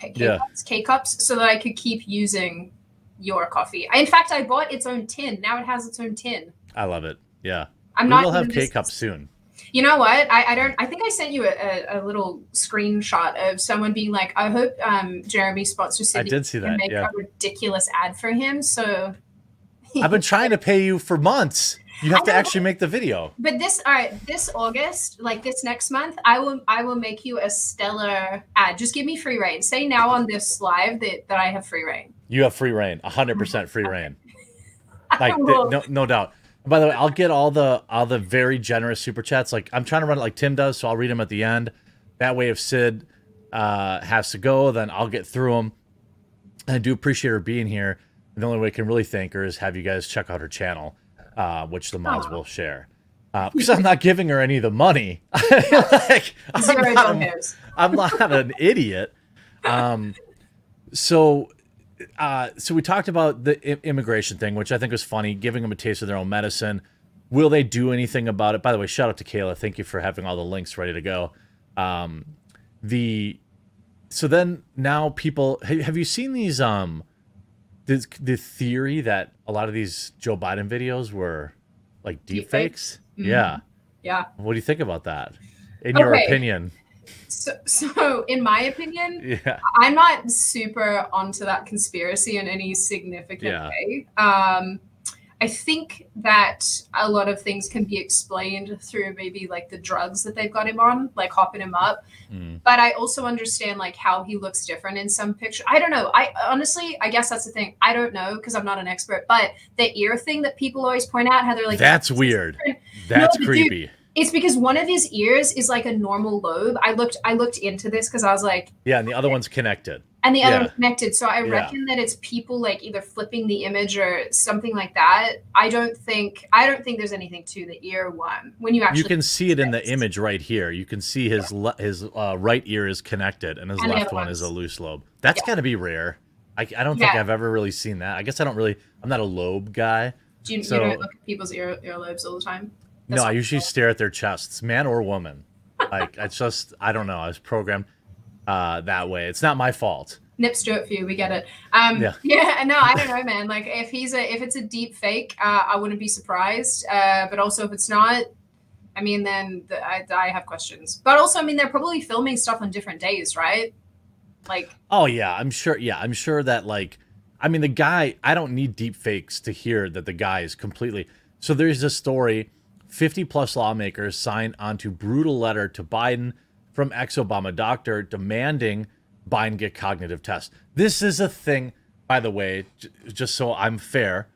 K Yeah. pods, K cups, so that I could keep using your coffee. I, in fact, I bought its own tin. Now it has its own tin. I love it. Yeah, I'm we not will have K cups soon. You know what? I, I don't. I think I sent you a, a, a little screenshot of someone being like, "I hope um, Jeremy sponsors I did see that. make Yeah. a ridiculous ad for him." So, I've been trying to pay you for months. You have to actually make the video. but this all right, this August, like this next month, I will I will make you a stellar ad. Just give me free rein. Say now on this live that that I have free rein. You have free rein, hundred percent free rein. Like th- no, no doubt. By the way, I'll get all the all the very generous super chats. Like I'm trying to run it like Tim does, so I'll read them at the end. That way, if Sid uh, has to go, then I'll get through them. I do appreciate her being here. The only way I can really thank her is have you guys check out her channel, uh, which the mods Aw. will share. Because I'm not giving her any of the money. like, I'm not a-. I'm not an idiot. Um, so, uh, so we talked about the I- immigration thing, which I think was funny, giving them a taste of their own medicine. Will they do anything about it? By the way, shout out to Kayla. Thank you for having all the links ready to go. Um, the so then now people ha- have you seen these um the the theory that a lot of these Joe Biden videos were like deep fakes? Mhm. Yeah. Yeah. What do you think about that? In your opinion? So, so in my opinion, Yeah. I'm not super onto that conspiracy in any significant Yeah. way. Um, I think that a lot of things can be explained through maybe like the drugs that they've got him on, like hopping him up. Mm. But I also understand like how he looks different in some picture. I don't know. I honestly, I guess that's the thing. I don't know because I'm not an expert. But the ear thing that people always point out, how they're like, That's weird. different." That's dude, creepy. It's because one of his ears is like a normal lobe. I looked, I looked into this because I was like, Yeah, and the other one's connected. And the other Yeah. connected. So I Yeah. reckon that it's people like either flipping the image or something like that. I don't think I don't think there's anything to the ear one when you actually You can see it in the image right here. You can see his le- his uh, right ear is connected, and his And left one is a loose lobe. That's Yeah. got to be rare. I, I don't think Yeah. I've ever really seen that. I guess I don't really. I'm not a lobe guy. do you, so- you don't look at people's ear earlobes all the time. no, I usually stare at their chests, man or woman. Like it's just I don't know. I was programmed uh, that way. It's not my fault. Nips Stewart for you. We get it. Um, Yeah. yeah. No, I don't know, man. Like if he's a if it's a deep fake, uh, I wouldn't be surprised. Uh, but also if it's not, I mean, then the, I, I have questions. But also, I mean, they're probably filming stuff on different days, right? Like, Oh yeah, I'm sure. Yeah, I'm sure that like, I mean, the guy. I don't need deep fakes to hear that the guy is completely. So there's a story. 50 plus lawmakers signed onto brutal letter to Biden from ex-Obama doctor demanding Biden get cognitive tests. This is a thing, by the way, j- just so I'm fair.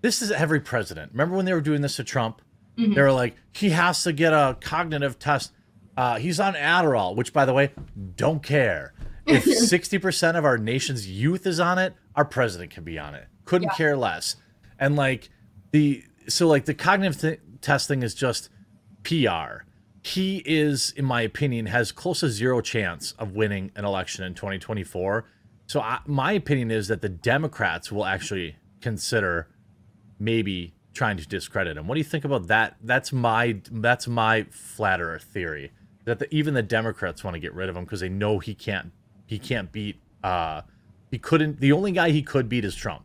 This is every president. Remember when they were doing this to Trump? Mhm. They were like, he has to get a cognitive test. Uh, he's on Adderall, which, by the way, don't care. If 60% of our nation's youth is on it, our president can be on it. Couldn't Yeah. care less. And like the, so like the cognitive th- testing is just PR. He is, in my opinion, has close to zero chance of winning an election in 2024. So I, my opinion is that the Democrats will actually consider maybe trying to discredit him. What do you think about that? That's my that's my flat Earth theory that the, even the Democrats want to get rid of him because they know he can't he can't beat uh he couldn't the only guy he could beat is Trump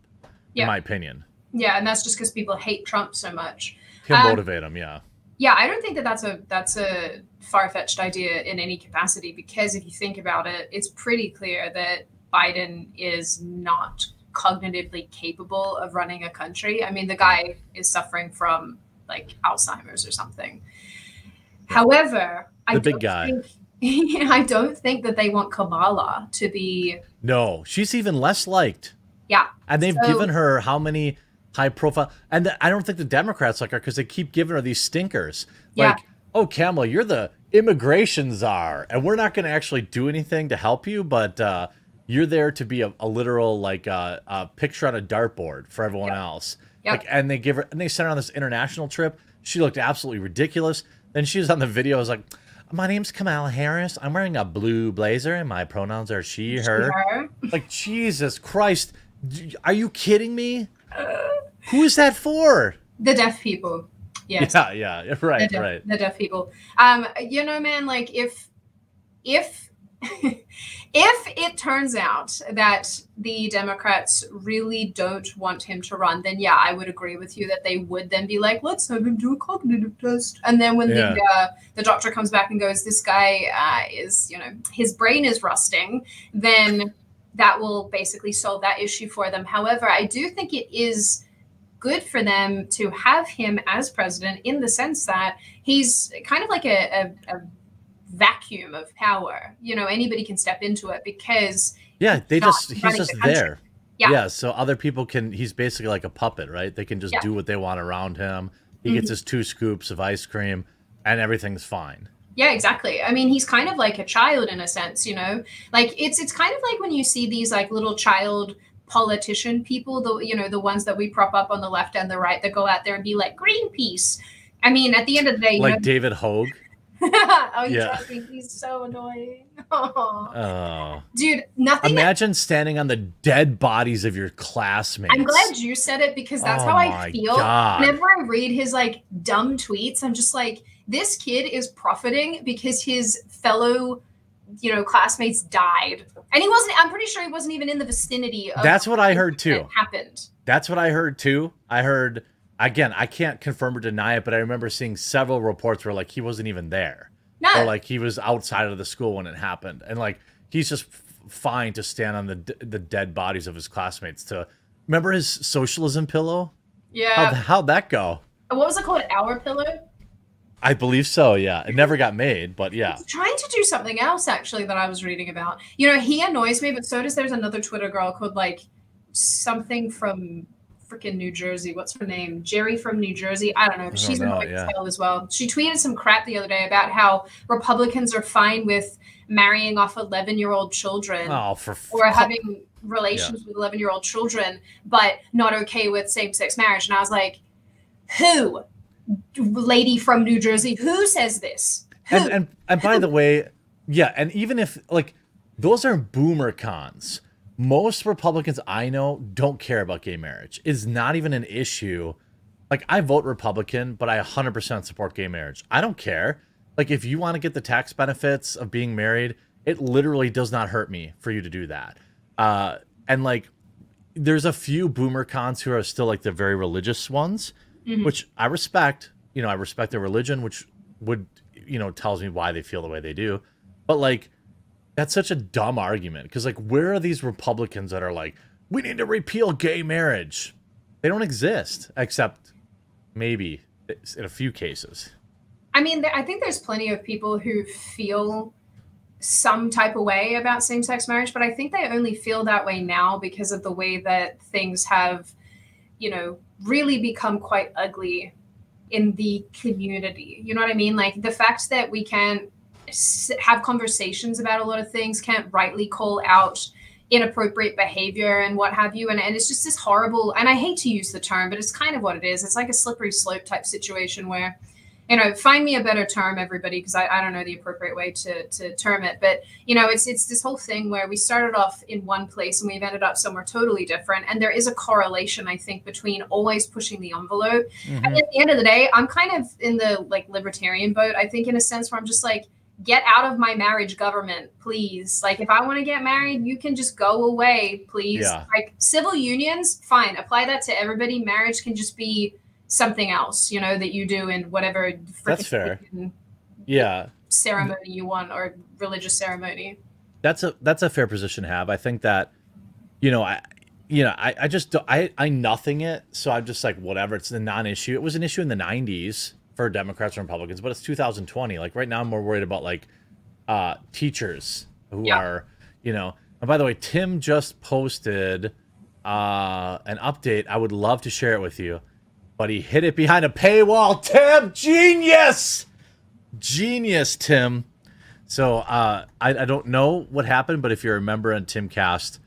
Yeah. in my opinion. yeah, and that's just because people hate Trump so much. He'll Um, motivate him, yeah. Yeah, I don't think that that's a that's a far fetched idea in any capacity because if you think about it, it's pretty clear that Biden is not cognitively capable of running a country. I mean, the guy is suffering from like Alzheimer's or something. However, I The big don't guy. Think, I don't think that they want Kamala to be. No, she's even less liked. Yeah. And they've So- given her how many high profile and the, I don't think the Democrats like her because they keep giving her these stinkers. Yeah. Like, oh Kamala, you're the immigration czar, and we're not gonna actually do anything to help you, but uh you're there to be a, a literal like uh, a picture on a dartboard for everyone else. Yep. Like, and they give her and they sent her on this international trip. She looked absolutely ridiculous. Then she was on the video. I was like, "My name's Kamala Harris. I'm wearing a blue blazer, and my pronouns are she, her." Her. Like Jesus Christ, are you kidding me? Who is that for? The deaf people. Yes. Yeah, yeah, right, the deaf, right. the deaf people. Um, you know, man, like if if if it turns out that the Democrats really don't want him to run, then yeah, I would agree with you that they would then be like, let's have him do a cognitive test. And then when Yeah. the uh, the doctor comes back and goes, this guy uh, is, you know, his brain is rusting, then that will basically solve that issue for them. However, I do think it is good for them to have him as president in the sense that he's kind of like a, a, a vacuum of power. You know, anybody can step into it because Yeah, they just he's just the there. Yeah. so other people can he's basically like a puppet, right? They can just Yeah. do what they want around him. He gets Mhm. his two scoops of ice cream and everything's fine. Yeah, exactly. I mean, he's kind of like a child in a sense, you know. Like it's it's kind of like when you see these like little child politician people, the you know the ones that we prop up on the left and the right that go out there and be like Greenpeace. I mean, at the end of the day, you Like know, David Hogg. oh, Yeah. he's so annoying. Aw. Oh. Dude, nothing. Imagine standing on the dead bodies of your classmates. I'm glad you said it because that's Oh how I oh my feel. God. Whenever I read his like dumb tweets, I'm just like, this kid is profiting because his fellow, you know, classmates died, and he wasn't. I'm pretty sure he wasn't even in the vicinity. of That's what I heard too. Happened. That's what I heard too. I heard again, I can't confirm or deny it, but I remember seeing several reports where like he wasn't even there. No, or like he was outside of the school when it happened and like he's just fine to stand on the d- the dead bodies of his classmates to remember his socialism pillow yeah. how'd, how'd that go what was it called? Our pillow. I believe so yeah it never got made but yeah He's trying to do something else actually that I was reading about. You know, he annoys me, but so does there's another Twitter girl called like something from freaking New Jersey. What's her name? Jerry from New Jersey. I don't know. don't She's know, yeah. as well. She tweeted some crap the other day about how Republicans are fine with marrying off 11 year old children oh for f- or having relations with 11 year old children, but not okay with same sex marriage. And I was like, who? Lady from New Jersey, who says this? Who? and, and and by the way yeah and even if like those are boomer cons. Most republicans i know don't care about gay marriage. It's not even an issue. Like i vote republican but i 100% support gay marriage. I don't care. Like if you want to get the tax benefits of being married it literally does not hurt me for you to do that. Uh and like there's a few boomer cons who are still like the very religious ones Mhm. which i respect you know i respect their religion which would you know tells me why they feel the way they do. But like that's such a dumb argument because like where are these republicans that are like we need to repeal gay marriage. They don't exist except maybe in a few cases. I mean, I think there's plenty of people who feel some type of way about same sex marriage, but I think they only feel that way now because of the way that things have, you know, really become quite ugly in the community. You know what I mean? Like the fact that we can't have conversations about a lot of things, can't rightly call out inappropriate behavior and what have you. And, and it's just this horrible, and I hate to use the term, but it's kind of what it is. It's like a slippery slope type situation where you know find me a better term everybody because I, I don't know the appropriate way to, to term it. But you know it's it's this whole thing where we started off in one place and we've ended up somewhere totally different. And there is a correlation i think between always pushing the envelope. Mhm. and at the end of the day i'm kind of in the like libertarian boat i think in a sense where i'm just like get out of my marriage government please. Like if i want to get married you can just go away please. Yeah. like civil unions fine apply that to everybody. Marriage can just be something else you know that you do in whatever That's fair. yeah ceremony you want or religious ceremony that's a that's a fair position to have. I think that you know I you know I I just don't- I I nothing it, so I'm just like whatever. It's a non-issue. It was an issue in the '90s for Democrats and Republicans, but it's 2020. Like right now, I'm more worried about like uh teachers who Yeah. are you know. And by the way, Tim just posted uh an update. I would love to share it with you, but he hid it behind a paywall. Tim, genius, genius, Tim. So uh, I, I don't know what happened, but if you're a member on Timcast,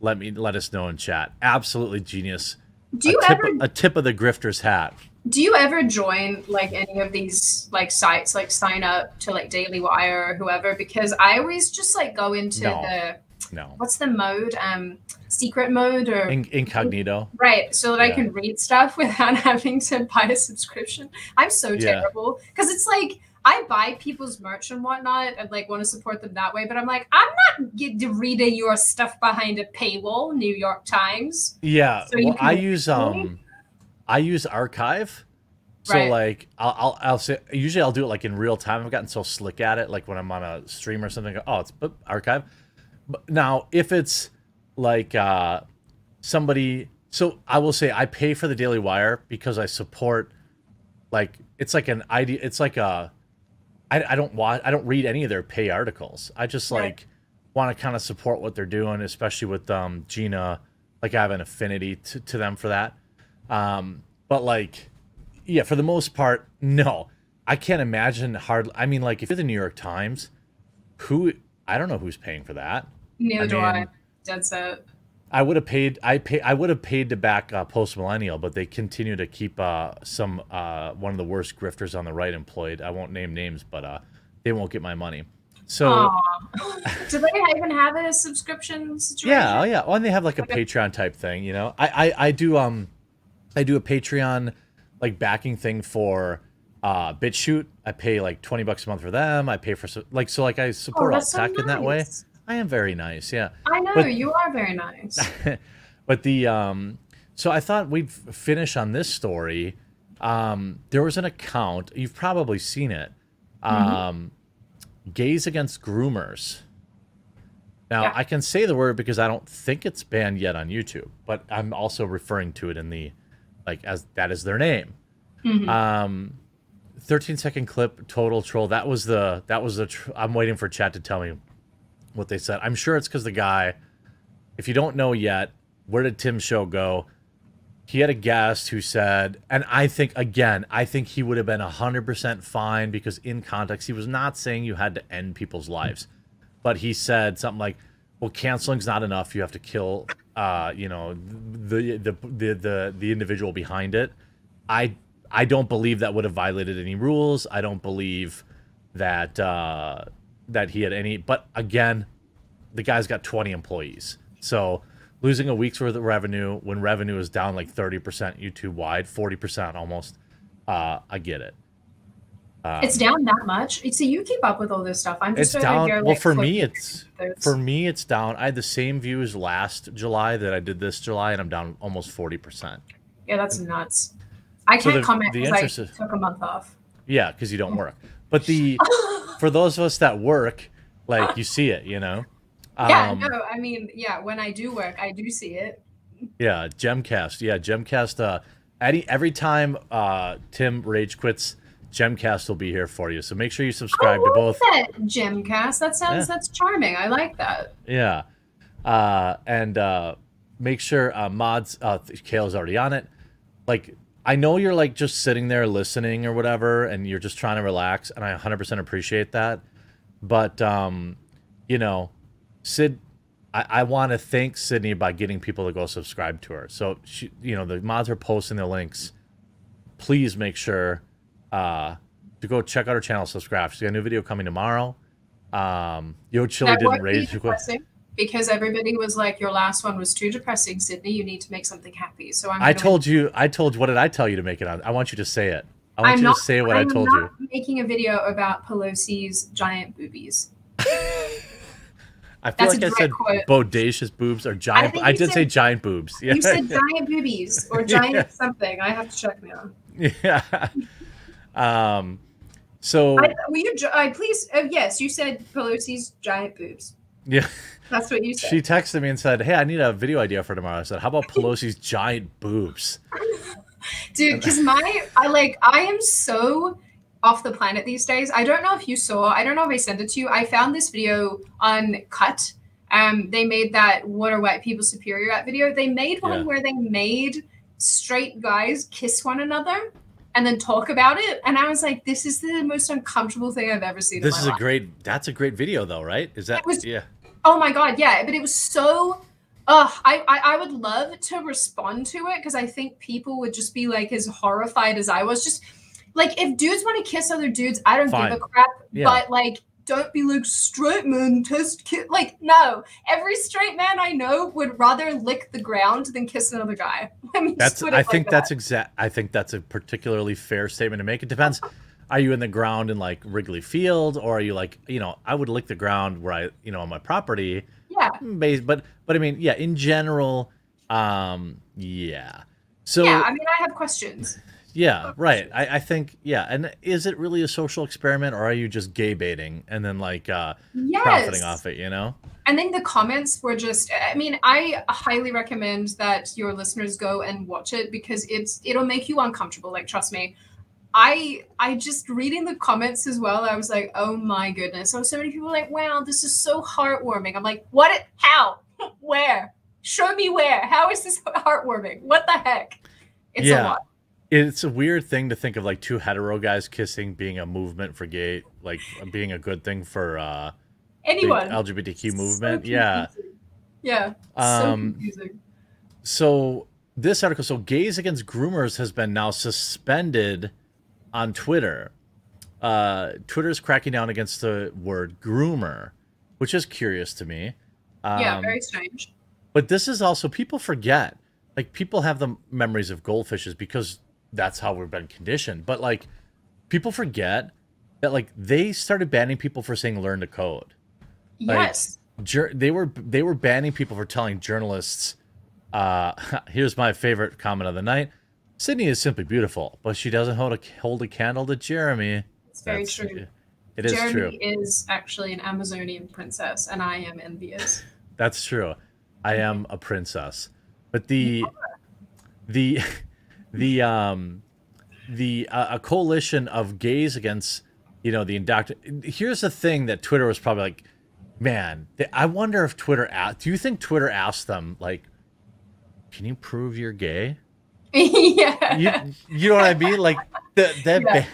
let me let us know in chat. Absolutely genius. do you a tip, ever a tip of the grifter's hat. do you ever join like any of these like sites like sign up to like daily wire or whoever because i always just like go into No. the No, what's the mode um secret mode or In, incognito. right so that i can read stuff without having to buy a subscription i'm so Yeah. terrible because it's like I buy people's merch and whatnot and like want to support them that way, but I'm like, I'm not get, reading your stuff behind a paywall, New York Times. Yeah, so well, I use um, I use Archive. So right. like I'll, I'll I'll say usually I'll do it like in real time. I've gotten so slick at it, like when I'm on a stream or something. Oh, it's archive. But now if it's like uh somebody, so I will say I pay for the Daily Wire because I support like it's like an idea. It's like a I, I don't watch I don't read any of their pay articles. I just right. like want to kind of support what they're doing, especially with um Gina. Like I have an affinity to, to them for that. Um, but like, yeah, for the most part, no. I can't imagine hard. I mean, like if you're the New York Times, who I don't know who's paying for that. Neither I do I. Dead set. I would have paid. I pay. I would have paid to back uh, Post Millennial, but they continue to keep uh, some uh, one of the worst grifters on the right employed. I won't name names, but uh, they won't get my money. So, do they even have a subscription situation? Yeah, oh yeah. Well, and they have like a okay. Patreon type thing. You know, I, I I do um, I do a Patreon like backing thing for uh BitChute. I pay like twenty bucks a month for them. I pay for so like so like I support oh, tech so nice. in that way. I am very nice, yeah. I know but, you are very nice. but the um, so I thought we'd finish on this story. Um, there was an account you've probably seen it. Mm-hmm. Um, mm-hmm. Gays Against Groomers. Now yeah. I can say the word because I don't think it's banned yet on YouTube, but I'm also referring to it in the like as that is their name. Mm-hmm. Um, 13 second clip total troll. That was the that was the. Tr- I'm waiting for chat to tell me what they said. I'm sure it's because the guy, if you don't know yet, where did Tim's show go? He had a guest who said, and I think, again, I think he would have been 100% fine because in context, he was not saying you had to end people's lives. But he said something like, well, canceling's not enough. You have to kill, uh, you know, the, the, the, the, the individual behind it. I, I don't believe that would have violated any rules. I don't believe that, uh, that he had any. But again, the guy's got 20 employees. So losing a week's worth of revenue when revenue is down like 30% YouTube wide, 40% almost, uh, I get it. Um, it's down that much. So you keep up with all this stuff. I'm just it's down. Here, like, well, for me, it's for me, it's down. I had the same views last July that I did this July, and I'm down almost forty percent. Yeah, that's nuts. I can't so the, comment because I took a month off. Yeah, because you don't work. But the for those of us that work, like you see it, you know. Yeah, um, no, I mean, yeah, when I do work, I do see it. Yeah, Gemcast. Yeah, Gemcast. Uh, any every time uh Tim rage quits, Gemcast will be here for you. So make sure you subscribe to both. That Gemcast. That sounds yeah. that's charming. I like that. Yeah, uh, and uh, make sure uh, mods. Uh, Kale's already on it. Like I know you're like just sitting there listening or whatever, and you're just trying to relax, and I 100% appreciate that. But um, you know, Sid, I, I want to thank Sydney by getting people to go subscribe to her. So she, you know, the mods are posting the links. Please make sure uh, to go check out her channel, subscribe. She's got a new video coming tomorrow. Um, Yo Chili didn't raise because everybody was like, "Your last one was too depressing, Sydney. You need to make something happy." So I'm. I told you. I told. What did I tell you to make it on? I want you to say it. I want I'm you not, to say what I'm i told you. Making a video about Pelosi's giant boobies. I feel That's like I said quote. bodacious boobs or giant. I, I did said, say giant boobs. Yeah. You said giant boobies or giant yeah. something. I have to check now. Yeah. Um. So. I, will you? I please. Uh, yes, you said Pelosi's giant boobs. Yeah. That's what you said. She texted me and said, "Hey, I need a video idea for tomorrow." I said, "How about Pelosi's giant boobs?" Dude, because my I like I am so off the planet these days. I don't know if you saw. I don't know if I sent it to you. I found this video on Cut. Um, they made that "What are white people superior at?" video. They made one yeah. where they made straight guys kiss one another and then talk about it. And I was like, this is the most uncomfortable thing I've ever seen. This is a great. That's a great video, though, right? Is that? Was, yeah. Oh my god, yeah. But it was so. Uh, I, I I would love to respond to it because I think people would just be like as horrified as I was. Just like if dudes want to kiss other dudes, I don't Fine. give a crap. Yeah. But like don't be like straight men test kiss. Like no, every straight man I know would rather lick the ground than kiss another guy. I mean, that's. I think that's exact. I think that's a particularly fair statement to make. It depends. Are you in the ground in like Wrigley Field, or are you like, you know, I would lick the ground where I, you know, on my property. Yeah. But but I mean, yeah, in general, um, yeah. So yeah, I mean, I have questions. yeah, right. I, I think yeah. And is it really a social experiment, or are you just gay baiting and then like uh, Yes. profiting off it? You know? And then the comments were just I mean, I highly recommend that your listeners go and watch it because it's it'll make you uncomfortable, like trust me. I I just reading the comments as well, I was like, oh my goodness. So so many people were like, wow, this is so heartwarming. I'm like, what how? where? Show me where. How is this heartwarming? What the heck? It's a Yeah. lot. It's a weird thing to think of like two hetero guys kissing being a movement for gay, like being a good thing for uh, the Anyone. LGBTQ So movement. yeah. confusing. Yeah. so Um, confusing. So this article, so gays against groomers has been now suspended on Twitter. Uh, Twitter's cracking down against the word groomer, which is curious to me. Um, yeah, very strange. But this is also people forget. Like people have the memories of goldfishes because that's how we've been conditioned. But like people forget that like they started banning people for saying learn to code. Yes. They were they were banning people for telling journalists uh here's my favorite comment of the night. Sydney is simply beautiful, but she doesn't hold a hold a candle to Jeremy. It's very That's- true. It is true. Jeremy true. is actually an Amazonian princess, and I am envious. That's true. I am a princess. But the the the um the uh, a coalition of gays against you know the indoctr here's the thing that Twitter was probably like man I wonder if Twitter asked do you think Twitter asked them like can you prove you're gay yeah. you, you know what I mean like the, that Yeah. ba-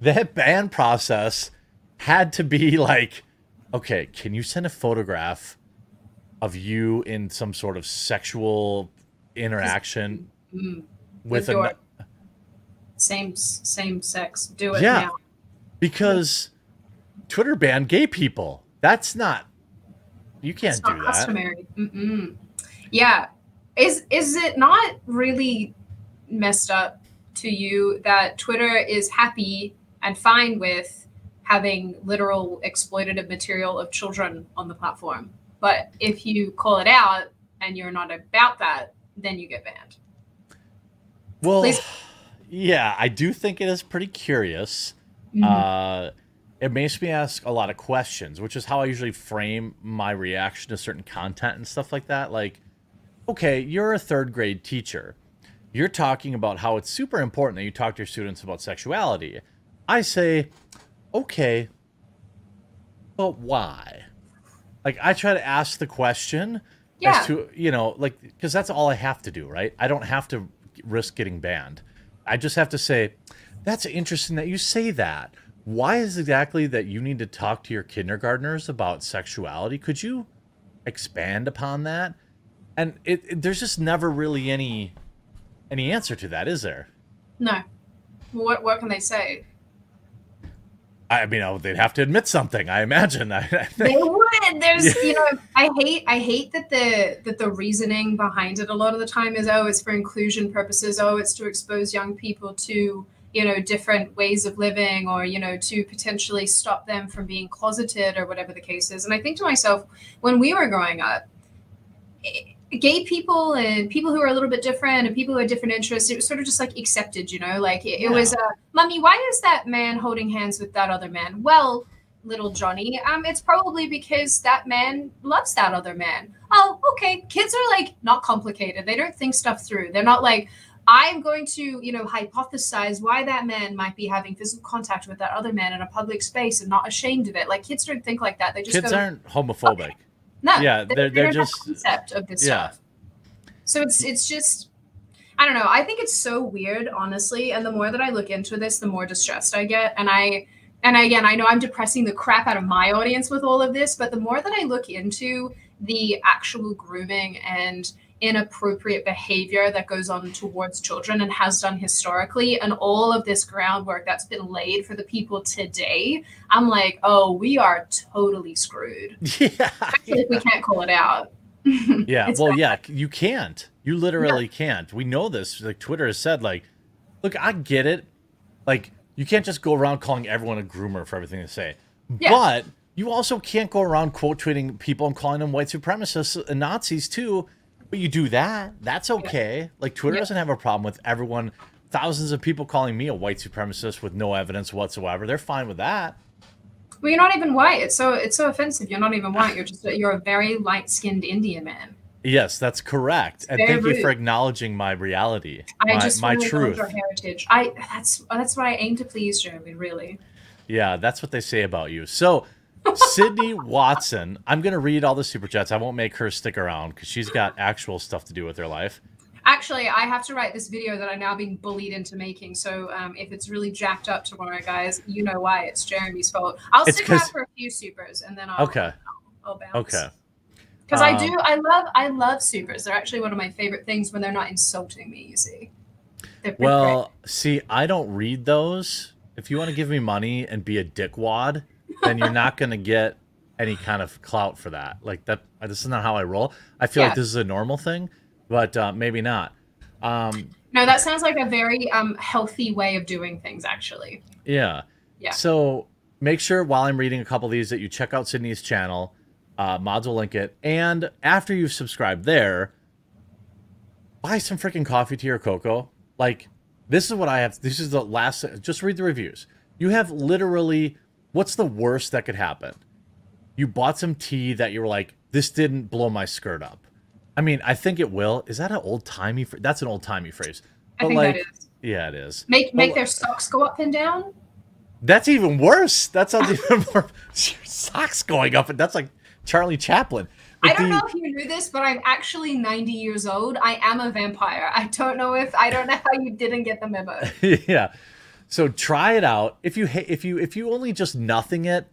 that ban process had to be like okay can you send a photograph of you in some sort of sexual interaction Mm. with a Same same sex. Do it Yeah. now. because Twitter banned gay people. That's not you can't do that. customary. Mm-mm. Yeah. Is is it not really messed up to you that Twitter is happy and fine with having literal exploitative material of children on the platform? But if you call it out and you're not about that, then you get banned. Well, Please. yeah, I do think it is pretty curious. Mhm. Uh, it makes me ask a lot of questions, which is how I usually frame my reaction to certain content and stuff like that. Like, okay, you're a third grade teacher. You're talking about how it's super important that you talk to your students about sexuality. I say, okay, but why? Like, I try to ask the question yeah. as to you know like because that's all i have to do right i don't have to risk getting banned i just have to say that's interesting that you say that why is exactly that you need to talk to your kindergartners about sexuality could you expand upon that and it, it- there's just never really any any answer to that is there no. What what can they say? i mean oh, they'd have to admit something i imagine i, I they would there's Yeah. you know i hate i hate that the that the reasoning behind it a lot of the time is oh it's for inclusion purposes oh it's to expose young people to you know different ways of living or you know to potentially stop them from being closeted or whatever the case is and i think to myself when we were growing up gay people and people who are a little bit different and people who had different interests it was sort of just like accepted you know like it, it was uh mommy why is that man holding hands with that other man well little Johnny. Um, it's probably because that man loves that other man. Oh, okay. Kids are like not complicated. They don't think stuff through. They're not like, I'm going to, you know, hypothesize why that man might be having physical contact with that other man in a public space and not ashamed of it. Like kids don't think like that. They just kids go, aren't homophobic no, yeah, they- they're- they they're just- concept of this yeah. stuff. So it's it's just I don't know. I think it's so weird, honestly. And the more that I look into this, the more distressed I get. And I and again, I know I'm depressing the crap out of my audience with all of this, but the more that I look into the actual grooming and inappropriate behavior that goes on towards children and has done historically and all of this groundwork that's been laid for the people today i'm like oh we are totally screwed yeah if we can't call it out. Yeah, well, bad. yeah, you can't. You literally can't. We know this. Like Twitter has said, like, look, I get it. Like you can't just go around calling everyone a groomer for everything they say. Yeah. But you also can't go around quote tweeting people and calling them white supremacists and Nazis too. But you do that, that's okay. Like Twitter Yeah. doesn't have a problem with everyone, thousands of people calling me a white supremacist with no evidence whatsoever. They're fine with that. Well, you're not even white. It's so it's so offensive. You're not even white. You're just you're a very light skinned Indian man. Yes, that's correct. And thank you for acknowledging my reality, I my, just my truth. your heritage. I that's that's what I aim to please, Jeremy. Really. Yeah, that's what they say about you. So, Sydney Watson, I'm going to read all the super chats. I won't make her stick around because she's got actual stuff to do with her life. Actually, I have to write this video that I'm now being bullied into making. So um, if it's really jacked up tomorrow, guys, you know why. It's Jeremy's fault. I'll It's stick around for a few supers and then I'll Okay. I'll bounce. Okay. Because I Um, do, I love, I love supers. They're actually one of my favorite things when they're not insulting me. You see. Well, see, I don't read those. If you want to give me money and be a dickwad, then you're not going to get any kind of clout for that. Like that, this is not how I roll. I feel Yeah. like this is a normal thing, but uh, maybe not. Um. No, that sounds like a very um healthy way of doing things. Actually. Yeah. Yeah. So make sure while I'm reading a couple of these that you check out Sydney's channel. Uh, mods will link it. And after you've subscribed there, buy some freaking coffee, tea, or cocoa. Like, this is what I have. This is the last. Just read the reviews. You have literally. What's the worst that could happen? You bought some tea that you were like, this didn't blow my skirt up. I mean, I think it will. Is that an old timey? Fr- that's an old timey phrase. I think like, that is. yeah, it is. Make make their socks go up and down. That's even worse. That sounds even more. Your socks going up, and that's like Charlie Chaplin. I don't the- know if you knew this, but I'm actually 90 years old. I am a vampire. I don't know if I don't know how you didn't get the memo. yeah. So try it out. If you if you if you only just nothing it,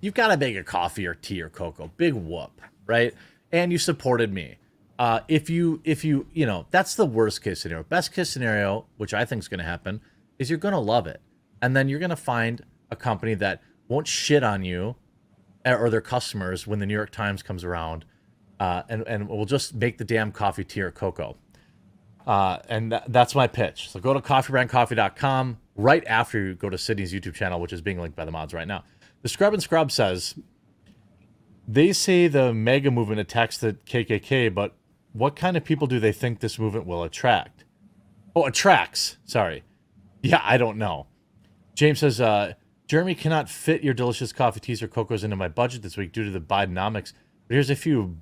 you've got to make a coffee or tea or cocoa. Big whoop, right? And you supported me. Uh, if you if you you know that's the worst case scenario. Best case scenario, which I think is going to happen, is you're going to love it, and then you're going to find a company that won't shit on you or their customers when the New York Times comes around, uh, and and will just make the damn coffee, tea, or cocoa. Uh, and tha- that's my pitch. So go to coffeebrandcoffee.com right after you go to Sydney's YouTube channel, which is being linked by the mods right now. The Scrub and Scrub says they say the MAGA movement attacks the KKK, but what kind of people do they think this movement will attract? Oh, attracts. Sorry. Yeah, I don't know. James says, uh, Jeremy cannot fit your delicious coffee, teas, or cocos into my budget this week due to the Bidenomics. But here's a few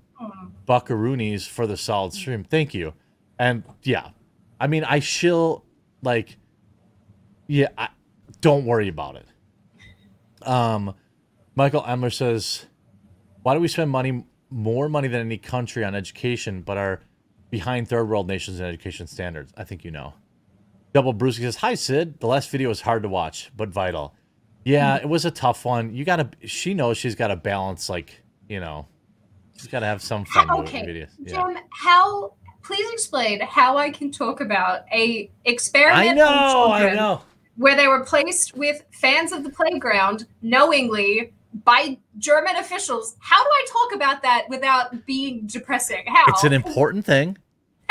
buckaroonies for the solid stream. Thank you. And yeah, I mean, I shill like, yeah, I, don't worry about it. Um, Michael Emler says, why do we spend money, more money than any country on education, but are behind third world nations in education standards? I think you know. Double Bruce says, Hi, Sid. The last video was hard to watch, but vital. Yeah, it was a tough one. You gotta, she knows she's gotta balance, like, you know, she's gotta have some fun with Okay, videos. Yeah. Jim, how? Please explain how I can talk about a experiment on know, I children know. where they were placed with fans of the playground knowingly by German officials. How do I talk about that without being depressing? How? It's an important thing.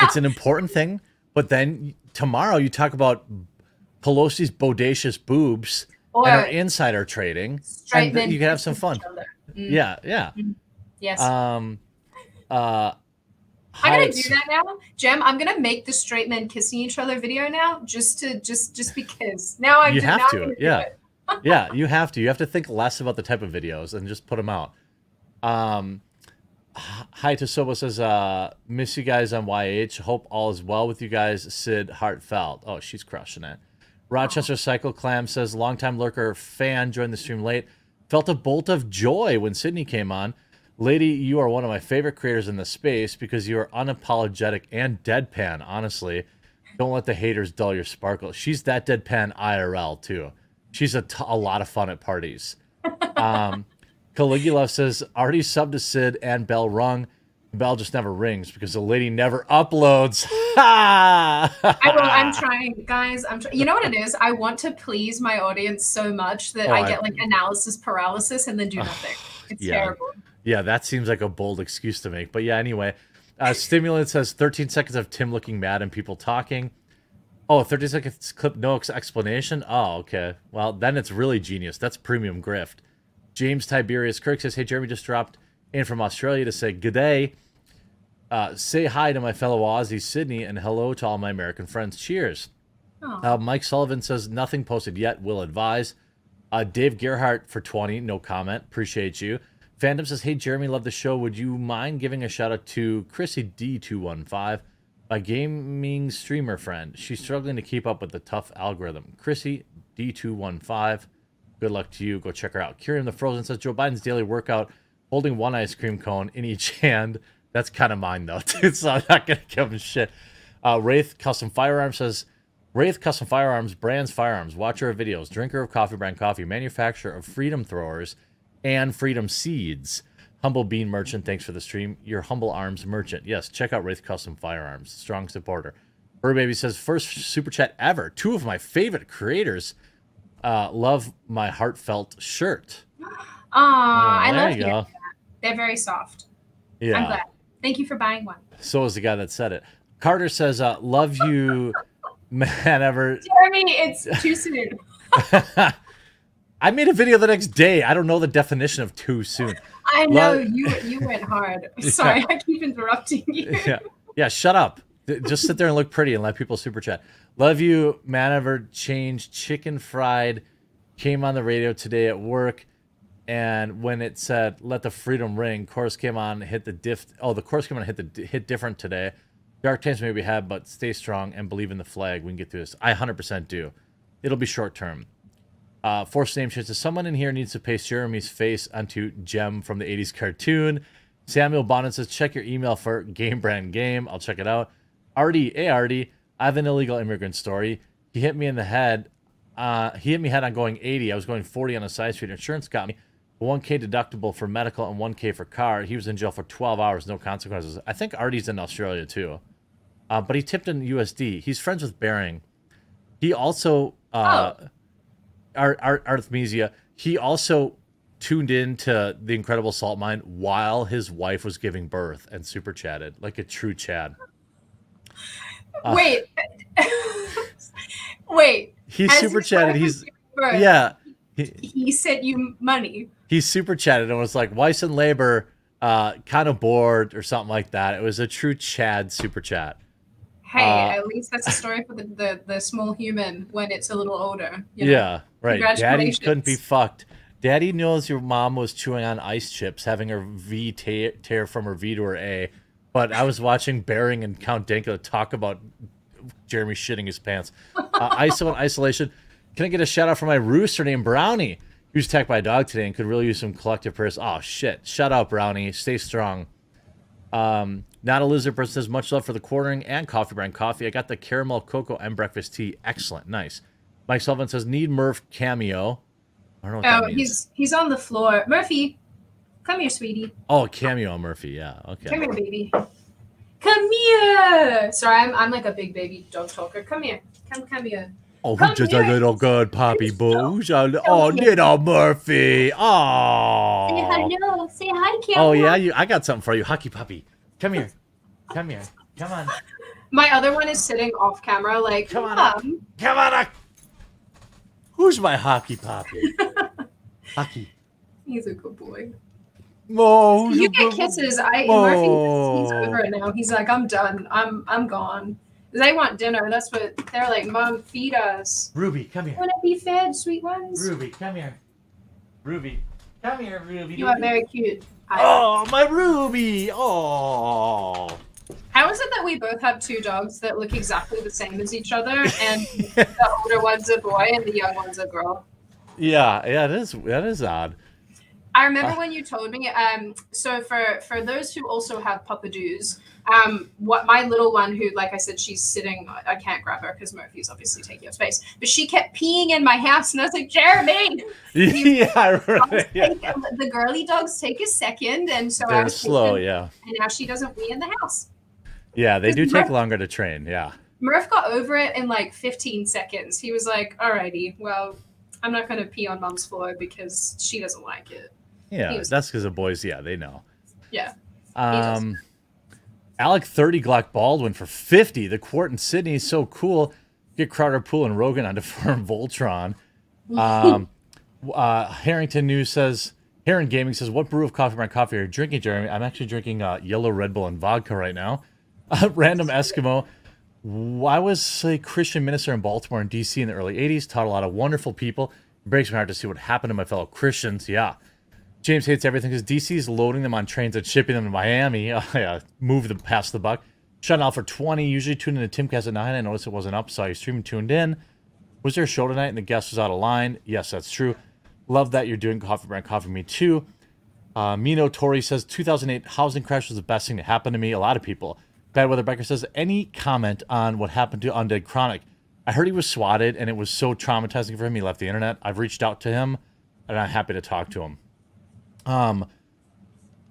It's an important thing. But then tomorrow you talk about Pelosi's bodacious boobs or and our insider trading. and you can have some fun. Mm, Yeah, yeah. Yes. Um, uh, I'm gonna do that now, Jem. I'm gonna make the straight men kissing each other video now, just to just just because. Now I You do, have I'm to, yeah. yeah, you have to. You have to think less about the type of videos and just put them out. Um, Hi Tosoba says, uh, miss you guys on YH. Hope all is well with you guys. Sid Heartfelt. Oh, she's crushing it. Rochester Cycle Clam says, longtime lurker fan joined the stream late. Felt a bolt of joy when Sydney came on. Lady, you are one of my favorite creators in the space because you are unapologetic and deadpan, honestly. Don't let the haters dull your sparkle. She's that deadpan IRL, too. She's a, t- a lot of fun at parties. Um, Caligula says, already subbed to Sid and bell rung. Bell just never rings because the lady never uploads. I will. I'm trying, guys. I'm. Try- you know what it is? I want to please my audience so much that Oh, I I- get like analysis paralysis and then do nothing. It's Yeah. terrible. Yeah, that seems like a bold excuse to make. But yeah, anyway. Uh, Stimulant says 13 seconds of Tim looking mad and people talking. Oh, 30 seconds clip, no ex- explanation. Oh, okay. Well, then it's really genius. That's premium grift. James Tiberius Kirk says, "Hey, Jeremy just dropped in from Australia to say good day. Uh, say hi to my fellow Aussie Sydney and hello to all my American friends. Cheers." Oh. Uh, Mike Sullivan says nothing posted yet. Will advise. Uh, Dave Gerhardt for 20, no comment. Appreciate you. Fandom says, Hey, Jeremy, love the show. Would you mind giving a shout out to Chrissy D215, my gaming streamer friend? She's struggling to keep up with the tough algorithm. Chrissy D215, good luck to you. Go check her out. Kieran the Frozen says, Joe Biden's daily workout, holding one ice cream cone in each hand. That's kind of mine, though, dude, so I'm not going to give him shit. Uh, Wraith Custom Firearms says, Wraith Custom Firearms brands firearms, watcher of videos, drinker of coffee brand coffee, manufacturer of Freedom Throwers and Freedom Seeds. Humble Bean Merchant, thanks for the stream. Your Humble Arms Merchant. Yes, check out Wraith Custom Firearms. Strong supporter. Fur Baby says, first super chat ever. Two of my favorite creators uh, love my heartfelt shirt. Aw, I Oh, there love you go. They're very soft. I'm Yeah. glad. Thank you for buying one. So is the guy that said it. Carter says, uh, love you, man, ever. Jeremy, it's too soon. I made a video the next day. I don't know the definition of too soon. I know Love- you you went hard. Sorry, I keep interrupting you. yeah, yeah. Shut up. Just sit there and look pretty and let people super chat. Love you, man. Ever changed chicken fried? Came on the radio today at work, and when it said "Let the freedom ring," chorus came on, hit the diff. Oh, the chorus came on, hit the hit different today. Dark times may be had, but stay strong and believe in the flag. We can get through this. I 100% do. It'll be short term. Uh, Force name change says someone in here needs to paste Jeremy's face onto Jem from the 80s cartoon. Samuel Bonnet says check your email for Game Brand Game. I'll check it out. Artie, hey Artie, I have an illegal immigrant story. He hit me in the head. Uh, he hit me head on going 80. I was going 40 on a side street. Insurance got me 1K deductible for medical and 1K for car. He was in jail for 12 hours, no consequences. I think Artie's in Australia too. Uh, but he tipped in USD. He's friends with Bearing. He also uh, Art, Art Artemisia. He also tuned in to the Incredible Salt Mine while his wife was giving birth and super chatted like a true Chad. Uh, Wait. Wait. He super chatted. He's birth, yeah. He, He sent you money. he super chatted and was like, "Wife's in labor, uh, kind of bored or something like that." It was a true Chad super chat. Hey, Uh, at least that's a story for the, the, the small human when it's a little older. you know? Yeah, right. Daddy couldn't be fucked. Daddy knows your mom was chewing on ice chips, having her V tear, tear from her V to her A. But I was watching Bearing and Count Danko talk about Jeremy shitting his pants. Uh, ISO and isolation. Can I get a shout out for my rooster named Brownie? He was attacked by a dog today and could really use some collective prayers. Oh shit! Shout out Brownie. Stay strong. Um, not a lizard person says much love for the quartering and coffee brand coffee. I got the caramel cocoa and breakfast tea. Excellent, nice. Mike Sullivan says need Murph cameo. I don't know Oh, he's he's on the floor. Murphy, come here, sweetie. Oh, cameo Murphy. Yeah. Okay. Come here, baby. Come here. Sorry, I'm, I'm like a big baby dog talker. Come here. Come come here. Oh, Come who's just a little good puppy Please boosh. Oh, oh, here. little Murphy. Say Oh. hello. Say hi, Kim. Oh yeah, you. I got something for you, Hockey Puppy. Come here. Come here. Come on. My other one is sitting off camera, like, Come on Mom. Come on. uh, Who's my Hockey Puppy? Hockey. He's a good boy. Oh, You get kisses. I Oh. Murphy, he's over it now. He's like, I'm done. I'm I'm gone. They want dinner. That's what they're like. Mom, feed us. Ruby, come here. Want to be fed, sweet ones? Ruby, come here. Ruby, come here, Ruby. You are very cute. Oh, my Ruby. Oh. How is it that we both have two dogs that look exactly the same as each other, and the older one's a boy and the young one's a girl? Yeah, yeah, it is. That is odd. I remember Ah. when you told me. Um, so for for those who also have puppadoos, um, what my little one, who like I said, she's sitting. I can't grab her because Murphy's obviously taking up space, but she kept peeing in my house, and I was like, Jeremy, yeah, I dogs. Yeah. take- the girly dogs take a second, and so I They're was slow, patient, yeah. and now she doesn't wee in the house. Yeah, they do take Murph- longer to train. Yeah. Murph got over it in like 15 seconds. He was like, "Alrighty, well, I'm not going to pee on mom's floor because she doesn't like it." Yeah, was- that's because the boys, yeah, they know. Yeah. Um, Alec 30 Glock Baldwin for 50. The court in Sydney is so cool. Get Crowder, Pool, and Rogan on to form Voltron. Um, uh, Harrington News says, Heron Gaming says, what brew of coffee brand coffee are you drinking, Jeremy? I'm actually drinking uh, yellow Red Bull and vodka right now. Uh, Random Eskimo. I was a Christian minister in Baltimore and DC in the early 80s, taught a lot of wonderful people. It breaks my heart to see what happened to my fellow Christians. Yeah. James hates everything because DC is loading them on trains and shipping them to Miami. Oh, yeah, move them past the buck. Shut off for 20. Usually tuned in to Timcast at 9. I noticed it wasn't up, so I streamed tuned in. Was there a show tonight and the guest was out of line? Yes, that's true. Love that you're doing Coffee Brand Coffee Me too. Uh, Mino Tori says 2008 housing crash was the best thing to happen to me. A lot of people. Bad Weather Becker says, any comment on what happened to Undead Chronic? I heard he was swatted and it was so traumatizing for him he left the internet. I've reached out to him and I'm happy to talk to him. Um,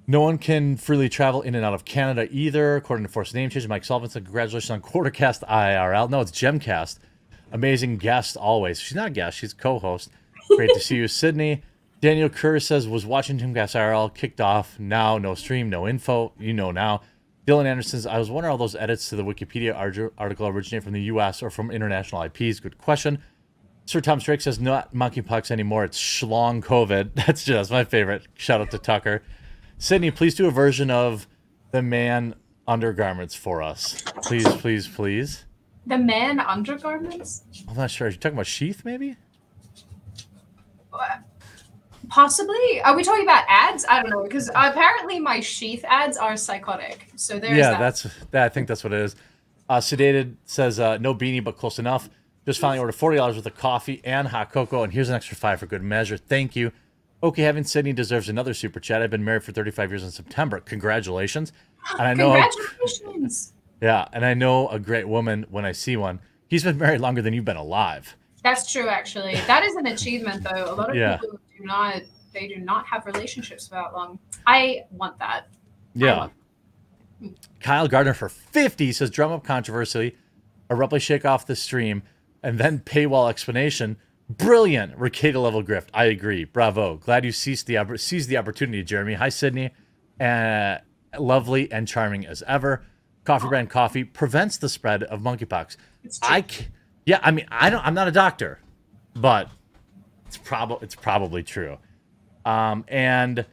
no one can freely travel in and out of Canada either, according to Force Name Change. Mike said, congratulations on Quartercast IRL. No, it's Gemcast. Amazing guest always. She's not a guest, she's co-host. Great to see you, Sydney. Daniel Kerr says, was watching Timcast IRL, kicked off. Now, no stream, no info. You know now. Dylan Anderson says, I was wondering all those edits to the Wikipedia article originate from the US or from international IPs. Good question. Sir Tom Strake says, not monkeypox anymore. It's schlong COVID. That's just my favorite. Shout out to Tucker. Sydney, please do a version of the man undergarments for us. Please, please, please. The man undergarments? I'm not sure. Are you talking about sheath, maybe? Possibly. Are we talking about ads? I don't know because apparently my sheath ads are psychotic. So there's yeah, that. that's that. I think that's what it is. Uh, Sedated says uh, no beanie, but close enough. Just finally ordered forty dollars worth of coffee and hot cocoa, and here's an extra five for good measure. Thank you. Okay, having Sydney deserves another super chat. I've been married for 35 years in September. Congratulations. And I know Congratulations. yeah, and I know a great woman when I see one. He's been married longer than you've been alive. That's true, actually. That is an achievement, though. A lot of yeah. people do not they do not have relationships for that long. I want that. Yeah. Want... Kyle Gardner for 50 says drum up controversy, abruptly shake off the stream, and then paywall explanation. Brilliant, Ricada level grift. I agree. Bravo. Glad you seized the seized the opportunity, Jeremy. Hi, Sydney. Uh, lovely and charming as ever. Coffee brand coffee prevents the spread of monkeypox. I yeah, I mean, I don't. I'm not a doctor, but it's probably it's probably true. Um, and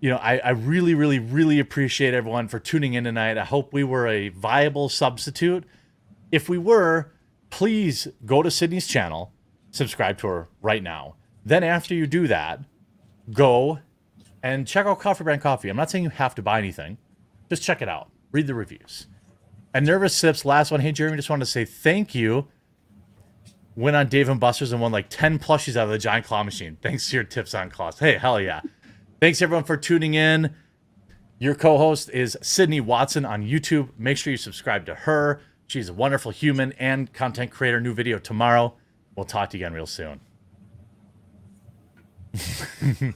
you know, I, I really, really, really appreciate everyone for tuning in tonight. I hope we were a viable substitute. If we were, please go to Sydney's channel, subscribe to her right now. Then after you do that, go and check out Coffee Brand Coffee. I'm not saying you have to buy anything. Just check it out. Read the reviews. And Nervous Sips, last one. Hey, Jeremy, just wanted to say thank you went on Dave and Buster's and won like 10 plushies out of the giant claw machine. Thanks to your tips on claws. Hey, hell yeah. Thanks everyone for tuning in. Your co-host is Sydney Watson on YouTube. Make sure you subscribe to her. She's a wonderful human and content creator. New video tomorrow. We'll talk to you again real soon.